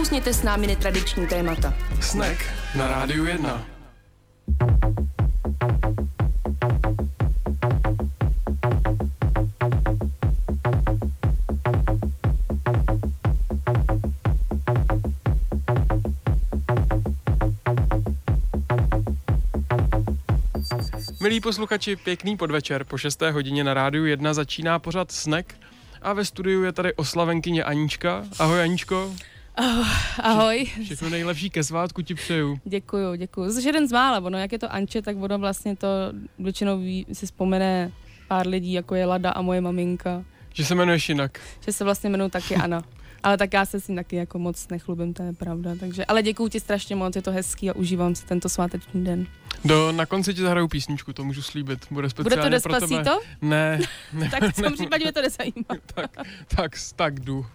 Nakousněte s námi netradiční témata. Snack na Rádiu 1. Milí posluchači, pěkný podvečer. Po 6. hodině na rádiu 1 začíná pořad Snack a ve studiu je tady oslavenkyně Anička. Ahoj Aničko. Oh, ahoj. Vše, všechno nejlepší ke svátku ti přeju. Děkuju, děkuju. Jsi jeden z mála, ono, jak je to Anče, tak ono vlastně to většinou ví, si vzpomene pár lidí, jako je Lada a moje maminka. Že se jmenuješ jinak. Že se vlastně jmenuji taky Ana. Ale tak já se si taky jako moc nechlubím, to je pravda. Takže, ale děkuji ti strašně moc, je to hezký a užívám si tento sváteční den. Do, na konci ti zahraju písničku, to můžu slíbit. Bude speciálně Bude to pro tebe. to? Ne. ne tak v tom případě mě to nezajímá. tak, tak, tak jdu.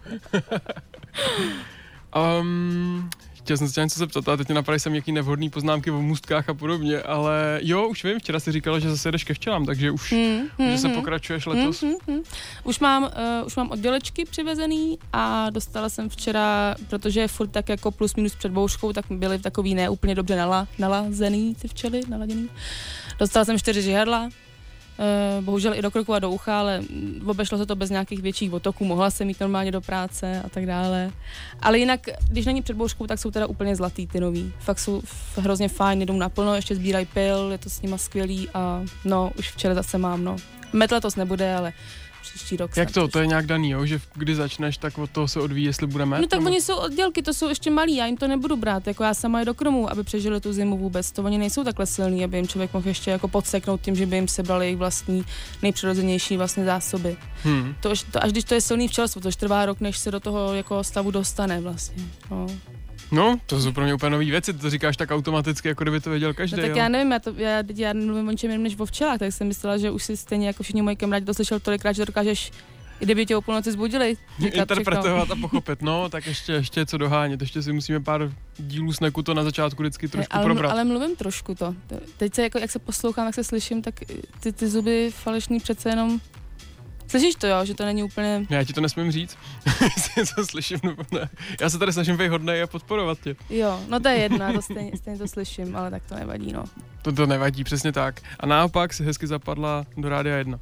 Um, chtěl jsem se něco zeptat, a teď mě napadají sem nějaký nevhodný poznámky o můstkách a podobně, ale jo, už vím, včera si říkala, že zase jdeš ke včelám, takže už, hmm, hmm, že se hmm. pokračuješ letos. Hmm, hmm, hmm. Už mám, uh, už mám oddělečky přivezený a dostala jsem včera, protože je furt tak jako plus minus před bouřkou, tak byly takový neúplně dobře nala, nalazený ty včely, naladěný. Dostala jsem čtyři žihadla, bohužel i do kroku a do ucha, ale obešlo se to bez nějakých větších otoků, mohla jsem jít normálně do práce a tak dále. Ale jinak, když není před bouřkou, tak jsou teda úplně zlatý ty nový. Fakt jsou hrozně fajn, jdou naplno, ještě sbírají pil, je to s nima skvělý a no, už včera zase mám, no. Met letos nebude, ale příští rok. Jak to? To je nějak daný, jo? že kdy začneš, tak od toho se odvíjí, jestli budeme. No tak nebo... oni jsou oddělky, to jsou ještě malí, já jim to nebudu brát, jako já sama je do kromu, aby přežili tu zimu vůbec. To oni nejsou takhle silní, aby jim člověk mohl ještě jako podseknout tím, že by jim sebrali jejich vlastní nejpřirozenější vlastně zásoby. Hmm. To, to, až když to je silný včelstvo, to trvá rok, než se do toho jako stavu dostane vlastně. No. No, to jsou pro mě úplně nové věci, to říkáš tak automaticky, jako kdyby to věděl každý. No, tak jo. já nevím, já, to, já, já nemluvím o ničem jiném než o včelách, tak jsem myslela, že už si stejně jako všichni moji kamarádi to slyšel tolikrát, že to dokážeš kdyby tě o půlnoci zbudili. Interpretovat a pochopit, no, tak ještě, ještě co dohánět, ještě si musíme pár dílů sneku to na začátku vždycky trošku ale, probrat. Ale mluvím trošku to. Teď se, jako, jak se poslouchám, jak se slyším, tak ty, ty zuby falešný přece jenom Slyšíš to, jo, že to není úplně... Já ti to nesmím říct, jestli to slyším nebo ne. Já se tady snažím být hodnej a podporovat tě. Jo, no to je jedno, to stejně, stejně to slyším, ale tak to nevadí, no. To, to nevadí, přesně tak. A naopak si hezky zapadla do Rádia 1.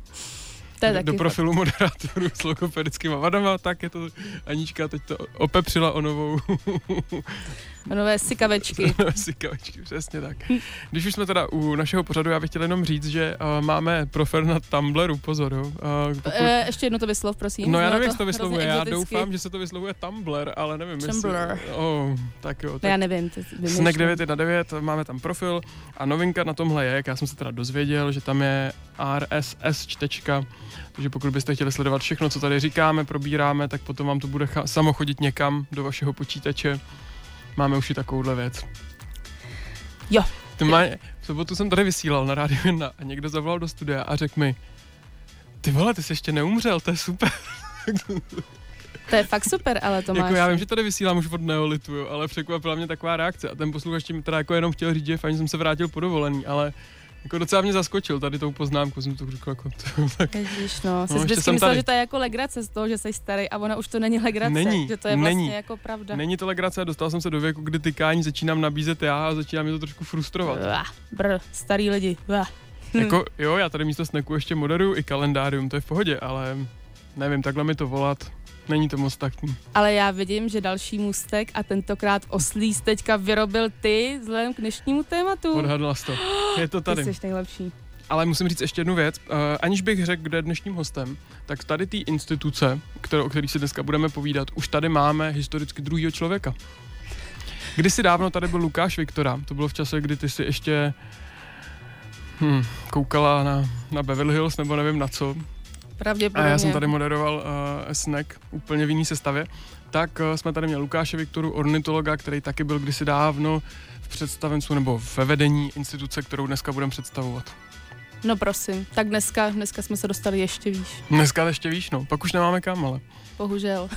To je do, taky do profilu fakt. moderátorů s logopedickými vadama, tak je to Anička teď to opepřila o novou nové sikavečky. nové sikavečky, přesně tak. Když už jsme teda u našeho pořadu, já bych chtěl jenom říct, že uh, máme profil na Tumblru, pozor. Uh, pokud... e, ještě jedno to vyslov, prosím. No já nevím, jak to vyslovuje, já doufám, že se to vyslovuje Tumblr, ale nevím, Tumblr. jestli... Oh, tak jo. Tak... No já nevím. Snack 9 na 9, máme tam profil a novinka na tomhle je, jak já jsem se teda dozvěděl, že tam je RSS čtečka, takže pokud byste chtěli sledovat všechno, co tady říkáme, probíráme, tak potom vám to bude samo chodit někam do vašeho počítače máme už i takovouhle věc. Jo. To má, v sobotu jsem tady vysílal na rádiu 1 a někdo zavolal do studia a řekl mi, ty vole, ty jsi ještě neumřel, to je super. To je fakt super, ale to jako máš. já vím, že tady vysílám už od neolitu, jo, ale překvapila mě taková reakce a ten posluchač mi teda jako jenom chtěl říct, že fajn, jsem se vrátil po dovolený, ale jako docela mě zaskočil tady tou poznámku, jsem to řekl jako to, tak. Ježíš, no, no vždycky myslel, tady. že to je jako legrace z toho, že jsi starý a ona už to není legrace, není, že to je vlastně není. jako pravda. Není to legrace, dostal jsem se do věku, kdy tykání začínám nabízet já a začíná mě to trošku frustrovat. Br, starý lidi. jako, jo, já tady místo sneku ještě moderuju i kalendárium, to je v pohodě, ale nevím, takhle mi to volat, Není to moc taktní. Ale já vidím, že další můstek a tentokrát oslíz teďka vyrobil ty vzhledem k dnešnímu tématu. Odhadla jsi to. Je to tady. Ty jsi nejlepší. Ale musím říct ještě jednu věc. Uh, aniž bych řekl, kdo je dnešním hostem, tak tady ty instituce, které, o kterých si dneska budeme povídat, už tady máme historicky druhého člověka. Kdysi dávno tady byl Lukáš Viktora. To bylo v čase, kdy ty si ještě hm, koukala na, na Beverly Hills nebo nevím na co. Pravděpodobně. A já jsem tady moderoval uh, snack úplně v jiný sestavě. Tak uh, jsme tady měli Lukáše Viktoru, ornitologa, který taky byl kdysi dávno v představenstvu nebo ve vedení instituce, kterou dneska budeme představovat. No prosím, tak dneska, dneska jsme se dostali ještě výš. Dneska ještě výš, no, pak už nemáme kam, ale. Bohužel.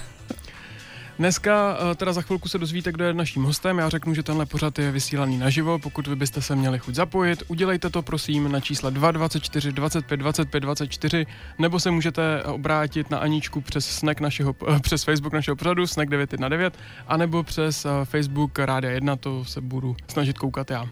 Dneska eh, teda za chvilku se dozvíte, kdo je naším hostem. Já řeknu, že tenhle pořad je vysílaný naživo. Pokud vy byste se měli chuť zapojit, udělejte to prosím na čísla 224 25 25 24 nebo se můžete obrátit na Aničku přes snack našeho, eh, přes Facebook našeho pořadu snack 919 anebo přes eh, Facebook Rádia 1, to se budu snažit koukat já.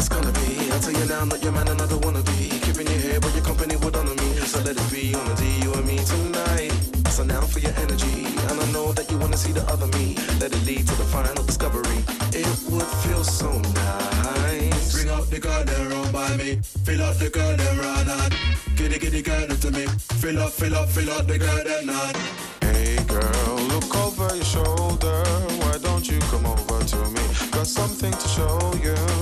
It's gonna be. I'll tell you now, I'm not your man, and I don't wanna be keeping you here, but your company would honor me. So let it be on the D, you and me tonight. So now for your energy, and I know that you wanna see the other me. Let it lead to the final discovery. It would feel so nice. Bring out the girl, then run by me. Fill up the girl, then run on. Giddy giddy girl to me. Fill up, fill up, fill up the girl, then not. Hey girl, look over your shoulder. Why don't you come over to me? Got something to show you.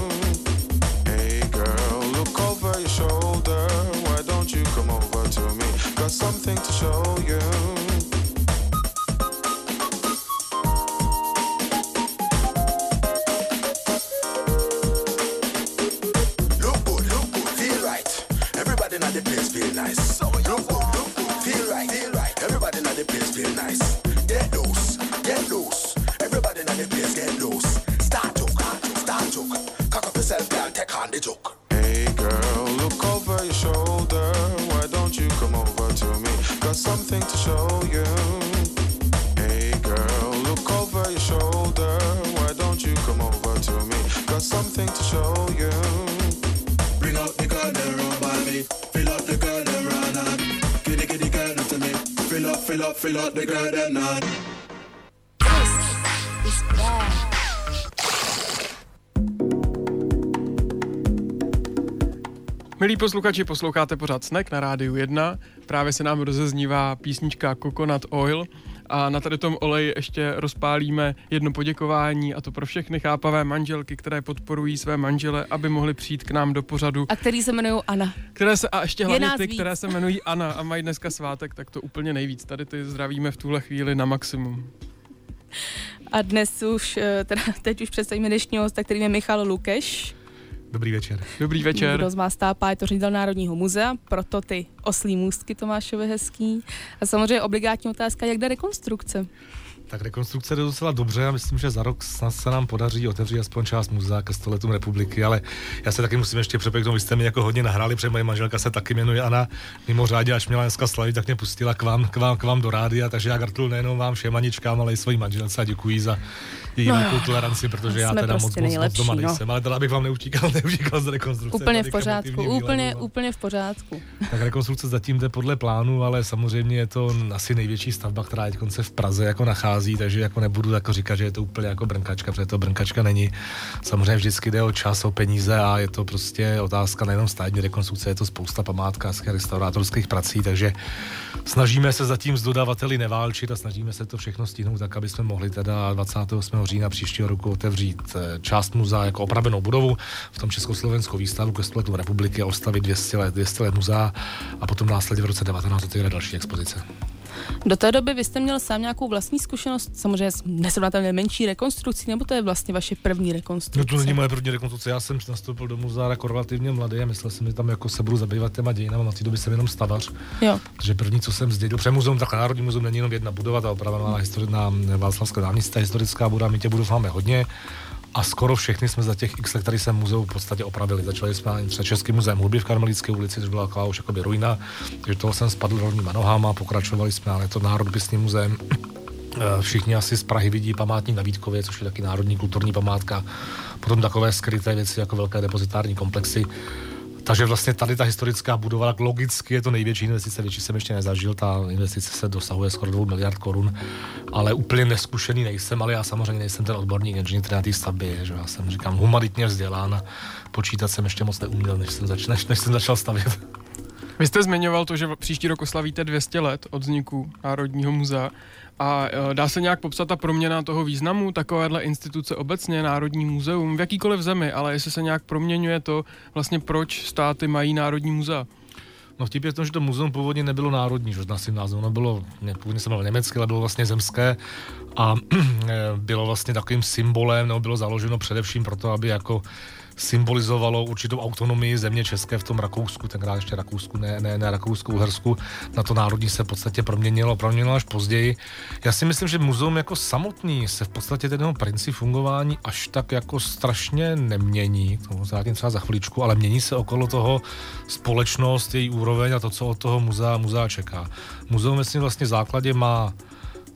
Milí posluchači, posloucháte pořád Snack na rádiu 1. Právě se nám rozeznívá písnička Coconut Oil a na tady tom oleji ještě rozpálíme jedno poděkování a to pro všechny chápavé manželky, které podporují své manžele, aby mohli přijít k nám do pořadu. A který se jmenují Ana. Které se, a ještě hlavně nás ty, víc. které se jmenují Ana a mají dneska svátek, tak to úplně nejvíc. Tady ty zdravíme v tuhle chvíli na maximum. A dnes už, eh, teda teď už představíme dnešního hosta, kterým je Michal Lukeš. Dobrý večer. Dobrý večer. Kdo z vás tápá, je to ředitel Národního muzea, proto ty oslí můstky Tomášovi hezký. A samozřejmě obligátní otázka, jak jde rekonstrukce? Tak rekonstrukce jde docela dobře a myslím, že za rok snad se nám podaří otevřít aspoň část muzea ke stoletům republiky, ale já se taky musím ještě přepěknout, vy jste mi jako hodně nahráli, protože moje manželka se taky jmenuje Ana, mimořádně, až měla dneska slavit, tak mě pustila k vám, k vám, k vám do rádia, takže já gratuluju nejenom vám všem Aničkám, ale i svojí manželce a děkuji za její No, velkou toleranci, protože já teda moc, prostě moc, moc nejlepší, doma no. nejsem, ale teda abych vám neutíkal, neutíkal z rekonstrukce. Úplně v pořádku, úplně, výhledu a- úplně v pořádku. tak rekonstrukce zatím jde podle plánu, ale samozřejmě je to asi největší stavba, která se v Praze jako nachází. Přichází, takže jako nebudu jako říkat, že je to úplně jako brnkačka, protože to brnkačka není. Samozřejmě vždycky jde o čas, o peníze a je to prostě otázka nejenom státní rekonstrukce, je to spousta památkářských restaurátorských prací, takže snažíme se zatím s dodavateli neválčit a snažíme se to všechno stihnout tak, aby jsme mohli teda 28. října příštího roku otevřít eh, část muzea jako opravenou budovu v tom československou výstavu ke stoletu republiky a ostavit 200 let, 200 let muzea a potom následně v roce 19 otevírat další expozice. Do té doby vy jste měl sám nějakou vlastní zkušenost, samozřejmě nesrovnatelně menší rekonstrukcí, nebo to je vlastně vaše první rekonstrukce? No to není moje první rekonstrukce, já jsem nastoupil do muzea jako relativně mladý a myslel jsem, že tam jako se budu zabývat těma dějinama, na té doby jsem jenom stavař. Jo. Takže první, co jsem zdědil, protože muzeum, tak Národní muzeum není jenom jedna budova, ta oprava na, histori- na Václavské náměstí, ta historická budova, my těch budov máme hodně a skoro všechny jsme za těch x let, který jsem muzeu v podstatě opravili. Začali jsme třeba Českým muzeem hudby v Karmelické ulici, což byla taková už jakoby ruina, takže toho jsem spadl rovnýma nohama, pokračovali jsme, ale to Národpisným muzeem Eh, Všichni asi z Prahy vidí památník na Vítkově, což je taky národní kulturní památka. Potom takové skryté věci jako velké depozitární komplexy. Takže vlastně tady ta historická budova, tak logicky je to největší investice, větší jsem ještě nezažil, ta investice se dosahuje skoro 2 miliard korun, ale úplně neskušený nejsem, ale já samozřejmě nejsem ten odborník inženýr, který na té stavbě že já jsem, říkám, humanitně vzdělán počítat jsem ještě moc neuměl, než jsem, zač- než, než jsem začal stavět. Vy jste zmiňoval to, že příští rok oslavíte 200 let od vzniku Národního muzea. A eh, dá se nějak popsat ta proměna toho významu takovéhle instituce obecně, Národní muzeum, v jakýkoliv zemi, ale jestli se nějak proměňuje to, vlastně proč státy mají Národní muzea? No vtip je v tom, že to muzeum původně nebylo národní, že na svým názvu, ono bylo, ne, původně se bylo německé, ale bylo vlastně zemské a bylo vlastně takovým symbolem, nebo bylo založeno především proto, aby jako symbolizovalo určitou autonomii země České v tom Rakousku, tenkrát ještě Rakousku, ne, ne, ne Rakousku, Uhersku, na to národní se v podstatě proměnilo, proměnilo až později. Já si myslím, že muzeum jako samotný se v podstatě ten jeho princip fungování až tak jako strašně nemění, to vrátím třeba za chviličku, ale mění se okolo toho společnost, její úroveň a to, co od toho muzea, muzea čeká. Muzeum myslím vlastně v základě má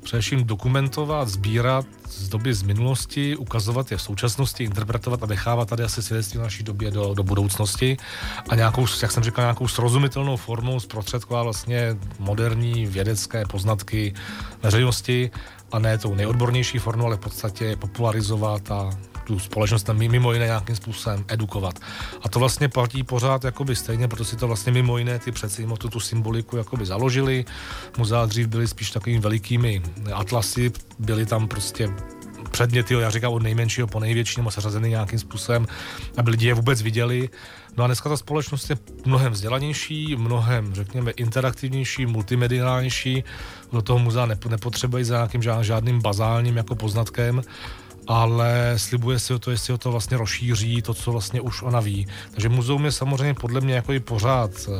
především dokumentovat, sbírat z doby z minulosti, ukazovat je v současnosti, interpretovat a nechávat tady asi svědectví naší době do, do budoucnosti. A nějakou, jak jsem říkal, nějakou srozumitelnou formou zprostředková vlastně moderní vědecké poznatky veřejnosti a ne tou nejodbornější formou, ale v podstatě popularizovat a tu společnost tam mimo jiné nějakým způsobem edukovat. A to vlastně platí pořád jakoby stejně, proto si to vlastně mimo jiné ty přeci tu, tu symboliku jakoby založili. Muzea dřív byly spíš takovými velikými atlasy, byly tam prostě předměty, já říkám od nejmenšího po největší, nebo seřazeny nějakým způsobem, aby lidi je vůbec viděli. No a dneska ta společnost je mnohem vzdělanější, mnohem, řekněme, interaktivnější, multimediálnější. Do toho muzea nepotřebují za nějakým žádným bazálním jako poznatkem ale slibuje si o to, jestli o to vlastně rozšíří, to, co vlastně už ona ví. Takže muzeum je samozřejmě podle mě jako i pořád eh,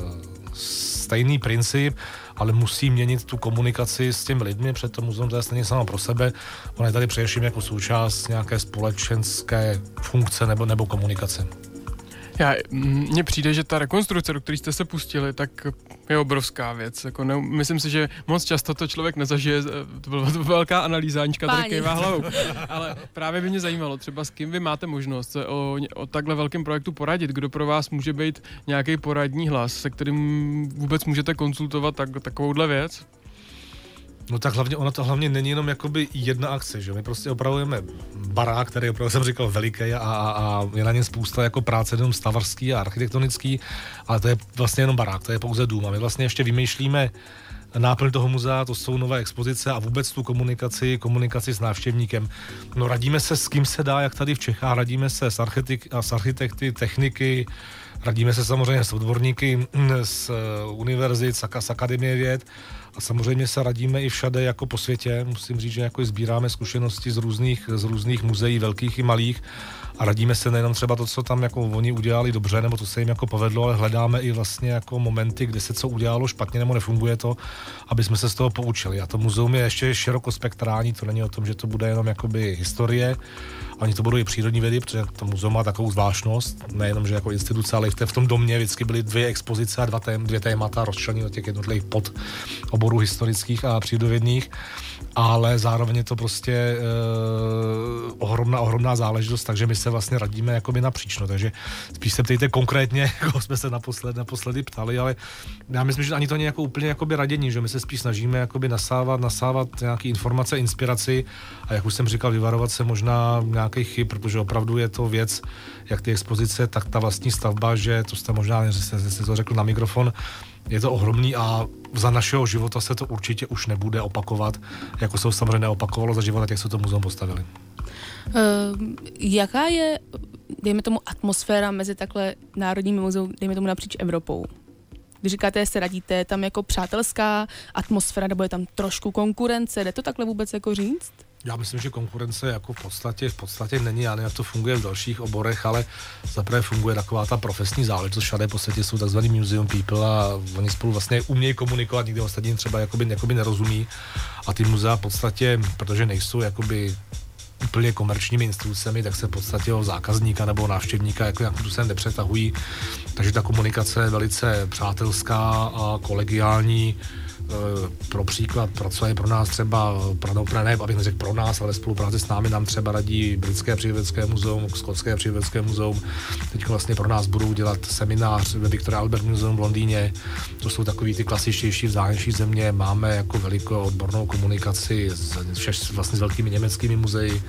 stejný princip, ale musí měnit tu komunikaci s těmi lidmi, před to muzeum to je stejně samo pro sebe. On je tady především jako součást nějaké společenské funkce nebo, nebo komunikace. Já, mně přijde, že ta rekonstrukce, do které jste se pustili, tak je obrovská věc. Jako ne, myslím si, že moc často to člověk nezažije. To byla velká analýza, Anička tady kejvá hlavou. Ale právě by mě zajímalo, třeba s kým vy máte možnost se o, o takhle velkém projektu poradit, kdo pro vás může být nějaký poradní hlas, se kterým vůbec můžete konsultovat tak, takovouhle věc? No tak hlavně, ona to hlavně není jenom jakoby jedna akce, že my prostě opravujeme barák, který opravdu jsem říkal veliký a, a, a je na něm spousta jako práce jenom stavarský a architektonický, ale to je vlastně jenom barák, to je pouze dům. A my vlastně ještě vymýšlíme náplň toho muzea, to jsou nové expozice a vůbec tu komunikaci, komunikaci s návštěvníkem. No radíme se s kým se dá, jak tady v Čechách, radíme se s, architek, s architekty, techniky, radíme se samozřejmě s odborníky z univerzit, z Akademie věd a samozřejmě se radíme i všade jako po světě. Musím říct, že jako sbíráme zkušenosti z různých, z různých muzeí, velkých i malých a radíme se nejenom třeba to, co tam jako oni udělali dobře, nebo to se jim jako povedlo, ale hledáme i vlastně jako momenty, kde se co udělalo špatně nebo nefunguje to, aby jsme se z toho poučili. A to muzeum je ještě širokospektrální, to není o tom, že to bude jenom jakoby historie, Ani to budou i přírodní vědy, protože to muzeum má takovou zvláštnost, nejenom, že jako instituce, ale i v, tom domě vždycky byly dvě expozice a dva tém, dvě témata rozčleněny do těch jednotlivých pod oborů historických a přírodovědných ale zároveň je to prostě e, ohromná, ohromná záležitost, takže my se vlastně radíme jakoby napříč, no, takže spíš se ptejte konkrétně, jako jsme se naposled, naposledy ptali, ale já myslím, že ani to není jako úplně jakoby radění, že my se spíš snažíme jakoby nasávat, nasávat nějaké informace, inspiraci a jak už jsem říkal, vyvarovat se možná nějakých chyb, protože opravdu je to věc, jak ty expozice, tak ta vlastní stavba, že to jste možná, jste, jste to řekl na mikrofon, je to ohromný a za našeho života se to určitě už nebude opakovat, jako se to samozřejmě neopakovalo za života, jak se to muzeum postavili. Uh, jaká je, dejme tomu, atmosféra mezi takhle národními muzeum, dejme tomu napříč Evropou? Když říkáte, se radíte, je tam jako přátelská atmosféra, nebo je tam trošku konkurence, jde to takhle vůbec jako říct? Já myslím, že konkurence jako v podstatě, v podstatě není, nevím, jak to funguje v dalších oborech, ale zaprvé funguje taková ta profesní záležitost, všade v podstatě jsou takzvaný museum people a oni spolu vlastně umějí komunikovat, nikdy ostatní třeba jakoby, jakoby nerozumí a ty muzea v podstatě, protože nejsou jakoby úplně komerčními institucemi, tak se v podstatě o zákazníka nebo návštěvníka jako nějakým způsobem nepřetahují. Takže ta komunikace je velice přátelská a kolegiální. Eh, pro příklad pracuje pro nás třeba, pro, no, ne, abych neřekl pro nás, ale spolupráce s námi nám třeba radí Britské přírodovědecké muzeum, Skotské přírodovědecké muzeum. Teď vlastně pro nás budou dělat seminář ve Victoria Albert Museum v Londýně. To jsou takový ty klasičtější vzájemnější země. Máme jako velikou odbornou komunikaci s, vlastně s velkými německými muzeji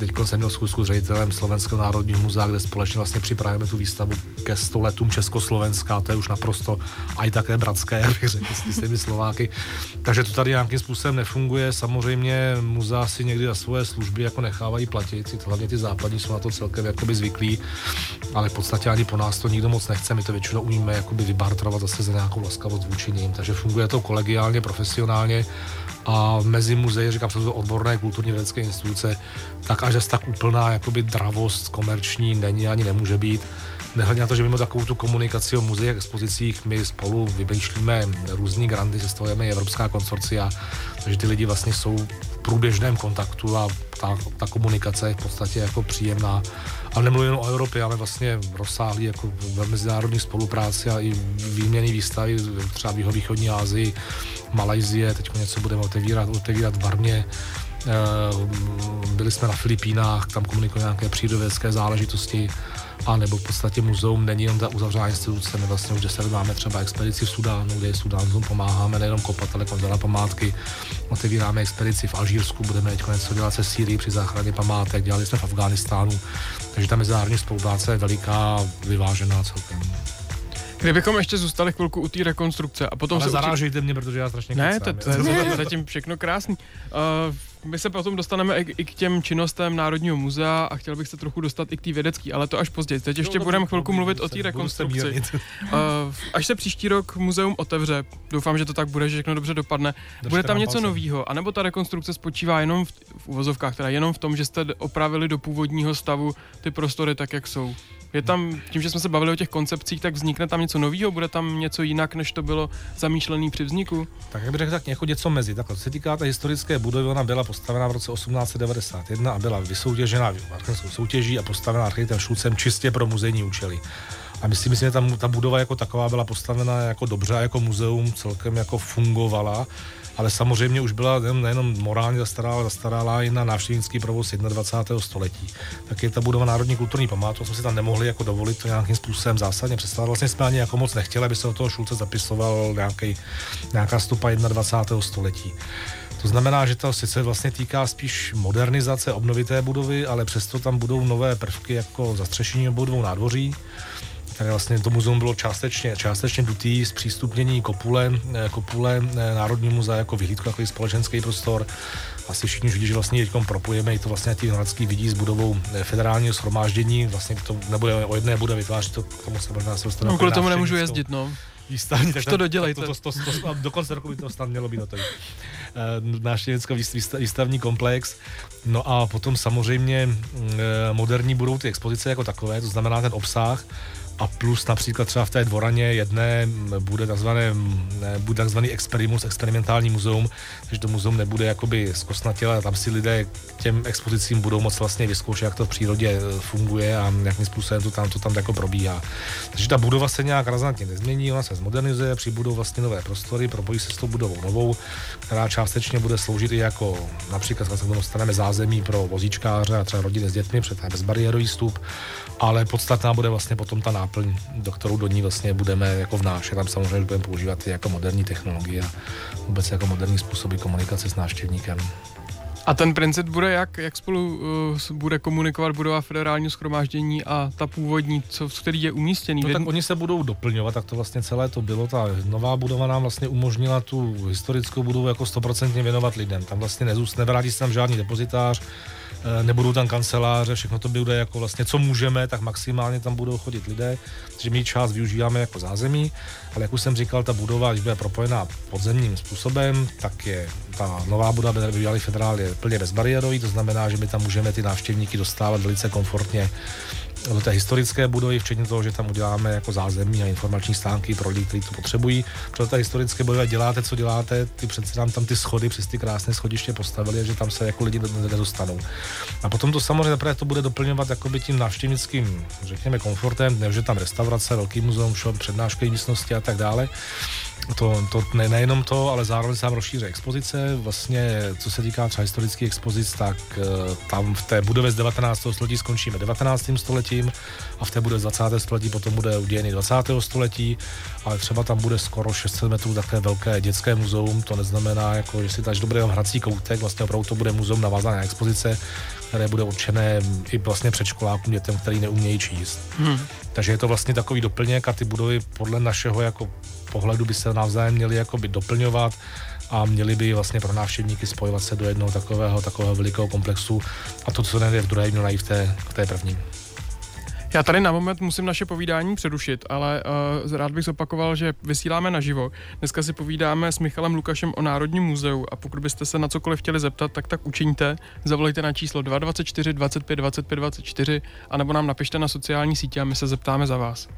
teď jsem měl schůzku s ředitelem Slovenského národního muzea, kde společně vlastně připravujeme tu výstavu ke 100 letům Československa, to je už naprosto a i také bratské, jak bych řekl, s těmi Slováky. Takže to tady nějakým způsobem nefunguje. Samozřejmě muzea si někdy za svoje služby jako nechávají platit, hlavně ty západní jsou na to celkem jakoby zvyklí, ale v podstatě ani po nás to nikdo moc nechce, my to většinou umíme jakoby vybartrovat zase za nějakou laskavost vůči ním, takže funguje to kolegiálně, profesionálně a mezi muzeji, říkám, jsou to odborné kulturní vědecké instituce, tak až tak úplná jakoby dravost komerční není ani nemůže být. Nehledně na to, že mimo takovou tu komunikaci o muzeích a expozicích my spolu vymýšlíme různý grandy, sestavujeme Evropská konsorcia, takže ty lidi vlastně jsou v průběžném kontaktu a ta, ta komunikace je v podstatě jako příjemná. Ale nemluvím o Evropě, ale vlastně rozsáhlý jako mezinárodní spolupráci a i výměny výstavy třeba v východní Asii, Malajzie, teď něco budeme otevírat, otevírat v Barmě, eh, byli jsme na Filipínách, tam komunikujeme nějaké přírodovědské záležitosti, a nebo v podstatě muzeum není jen ta uzavřená instituce, my vlastně už deset máme třeba expedici v Sudánu, kde Sudánům pomáháme nejenom kopat, ale konzervovat památky. Otevíráme expedici v Alžírsku, budeme teď něco dělat se Sýrií při záchraně památek, dělali jsme v Afghánistánu, takže ta mezinárodní spolupráce je veliká, vyvážená celkem. Kdybychom ještě zůstali chvilku u té rekonstrukce a potom Ale se zarážejte určitě... mě, protože já strašně Ne, to, to, to je zatím všechno krásný. Uh, my se potom dostaneme i, i k těm činnostem Národního muzea a chtěl bych se trochu dostat i k té vědecké, ale to až později. Teď ještě budeme chvilku mluvit o té rekonstrukci. Uh, až se příští rok muzeum otevře, doufám, že to tak bude, že všechno dobře dopadne, bude tam něco nového, anebo ta rekonstrukce spočívá jenom v, v uvozovkách, teda jenom v tom, že jste opravili do původního stavu ty prostory tak, jak jsou. Je tam, tím, že jsme se bavili o těch koncepcích, tak vznikne tam něco nového, bude tam něco jinak, než to bylo zamýšlené při vzniku? Tak jak bych řekl, tak jako něco mezi. Tak, co se týká té historické budovy, ona byla postavena v roce 1891 a byla vysoutěžena soutěží a postavena architektem Šulcem čistě pro muzejní účely. A myslím, že tam ta budova jako taková byla postavena jako dobře, jako muzeum celkem jako fungovala ale samozřejmě už byla nejenom morálně zastaralá, zastaralá i na návštěvnický provoz 21. století. Tak je ta budova národní kulturní památku, jsme si tam nemohli jako dovolit to nějakým způsobem zásadně představit. Vlastně jsme ani jako moc nechtěli, aby se do toho Šulce zapisoval nějaký, nějaká stupa 21. století. To znamená, že to sice vlastně týká spíš modernizace obnovité budovy, ale přesto tam budou nové prvky jako zastřešení obou dvou nádvoří které vlastně to muzeum bylo částečně, částečně dutý zpřístupnění kopule, eh, kopule eh, Národní muzea jako vyhlídku, jako společenský prostor. Asi všichni už vidí, že vlastně teď propojíme i to vlastně ty Hradský vidí s budovou eh, federálního shromáždění. Vlastně to nebude o jedné budově vytvářet to, tomu se možná se No, kvůli tomu nemůžu jezdit, no. Výstavní, tak to dodělejte. To, to, to, to, to, do konce roku by to snad mělo být hotový. Návštěvnicko výstavní komplex. No a potom samozřejmě moderní budou ty expozice jako takové, to znamená ten obsah a plus například třeba v té dvoraně jedné bude takzvané, bude takzvaný experimus, experimentální muzeum, takže to muzeum nebude jakoby zkostnatělé, tam si lidé k těm expozicím budou moc vlastně vyzkoušet, jak to v přírodě e, funguje a jakým způsobem to tam, to tam jako probíhá. Takže ta budova se nějak razantně nezmění, ona se zmodernizuje, přibudou vlastně nové prostory, propojí se s tou budovou novou, která částečně bude sloužit i jako například, se dostaneme zázemí pro vozíčkáře a třeba rodiny s dětmi, je bezbariérový vstup, ale podstatná bude vlastně potom ta náplň, do kterou do ní vlastně budeme jako vnášet. Tam samozřejmě budeme používat i jako moderní technologie a vůbec jako moderní způsoby komunikace s návštěvníkem. A ten princip bude jak? Jak spolu uh, bude komunikovat budova federálního schromáždění a ta původní, co, v který je umístěný? No tak oni se budou doplňovat, tak to vlastně celé to bylo. Ta nová budova nám vlastně umožnila tu historickou budovu jako stoprocentně věnovat lidem. Tam vlastně nezůst, nevrátí se tam žádný depozitář, nebudou tam kanceláře, všechno to bude jako vlastně, co můžeme, tak maximálně tam budou chodit lidé, takže my část využíváme jako zázemí, ale jak už jsem říkal, ta budova, když bude propojená podzemním způsobem, tak je ta nová budova, využívali federál, je plně bezbariérový, to znamená, že my tam můžeme ty návštěvníky dostávat velice komfortně do té historické budovy, včetně toho, že tam uděláme jako zázemí a informační stánky pro lidi, kteří to potřebují. Pro té historické budovy děláte, co děláte, ty přece nám tam ty schody přes ty krásné schodiště postavili, že tam se jako lidi ne- nedostanou. A potom to samozřejmě teprve to bude doplňovat jakoby tím návštěvnickým, řekněme, komfortem, ne, že tam restaurace, velký muzeum, shop, přednáškové místnosti a tak dále. To, to ne, nejenom to, ale zároveň se tam rozšíří expozice. Vlastně, co se týká třeba historických expozic, tak eh, tam v té budově z 19. století skončíme 19. stoletím a v té budově z 20. století potom bude u dějiny 20. století, ale třeba tam bude skoro 600 metrů takové velké dětské muzeum. To neznamená, jako, že si tady dobrý hrací koutek, vlastně opravdu to bude muzeum navázané na expozice, které bude určené i vlastně předškolákům, dětem, který neumějí číst. Hmm. Takže je to vlastně takový doplněk a ty budovy podle našeho jako pohledu by se navzájem měly jakoby doplňovat a měli by vlastně pro návštěvníky spojovat se do jednoho takového, takového velikého komplexu a to, co nejde v druhé, mělo najít v té, v té první. Já tady na moment musím naše povídání přerušit, ale uh, rád bych zopakoval, že vysíláme naživo. Dneska si povídáme s Michalem Lukašem o Národním muzeu a pokud byste se na cokoliv chtěli zeptat, tak tak učiňte. Zavolejte na číslo 224 25 25 24 anebo nám napište na sociální sítě a my se zeptáme za vás.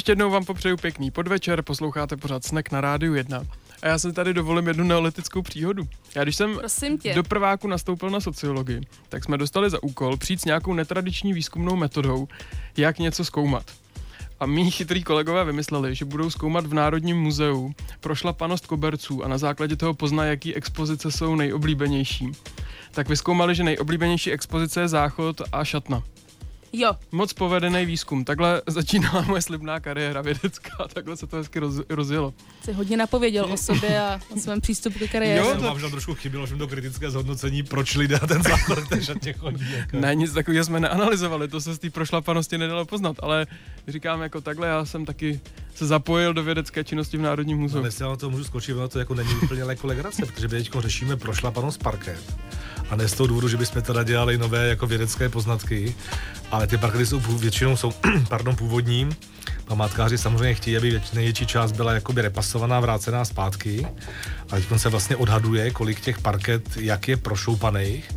Ještě jednou vám popřeju pěkný podvečer, posloucháte pořád Snack na Rádiu 1. A já si tady dovolím jednu neolitickou příhodu. Já když jsem do prváku nastoupil na sociologii, tak jsme dostali za úkol přijít s nějakou netradiční výzkumnou metodou, jak něco zkoumat. A mý chytrý kolegové vymysleli, že budou zkoumat v Národním muzeu prošlapanost koberců a na základě toho pozná, jaký expozice jsou nejoblíbenější. Tak vyskoumali, že nejoblíbenější expozice je záchod a šatna. Jo, Moc povedený výzkum. Takhle začínala moje slibná kariéra vědecká. Takhle se to hezky roz, rozjelo. jsi hodně napověděl o sobě a o svém přístupu ke kariéře. Jo, to- vám že trošku chybělo, že to kritické zhodnocení, proč lidé ten základ té šatě chodí. Jako. Ne, nic takového jsme neanalyzovali, to se z té prošlapanosti nedalo poznat, ale říkám jako takhle, já jsem taky se zapojil do vědecké činnosti v Národním No, muzeu. dnes já na to můžu skočit, ono to jako není úplně jako legrace, protože my teď řešíme prošlapanost parket. A ne z toho důvodu, že bychom teda dělali nové jako vědecké poznatky, ale ty parkety jsou většinou jsou pardon, původní. Památkáři samozřejmě chtějí, aby největší část byla jakoby repasovaná, vrácená zpátky. A teď se vlastně odhaduje, kolik těch parket, jak je prošoupaných,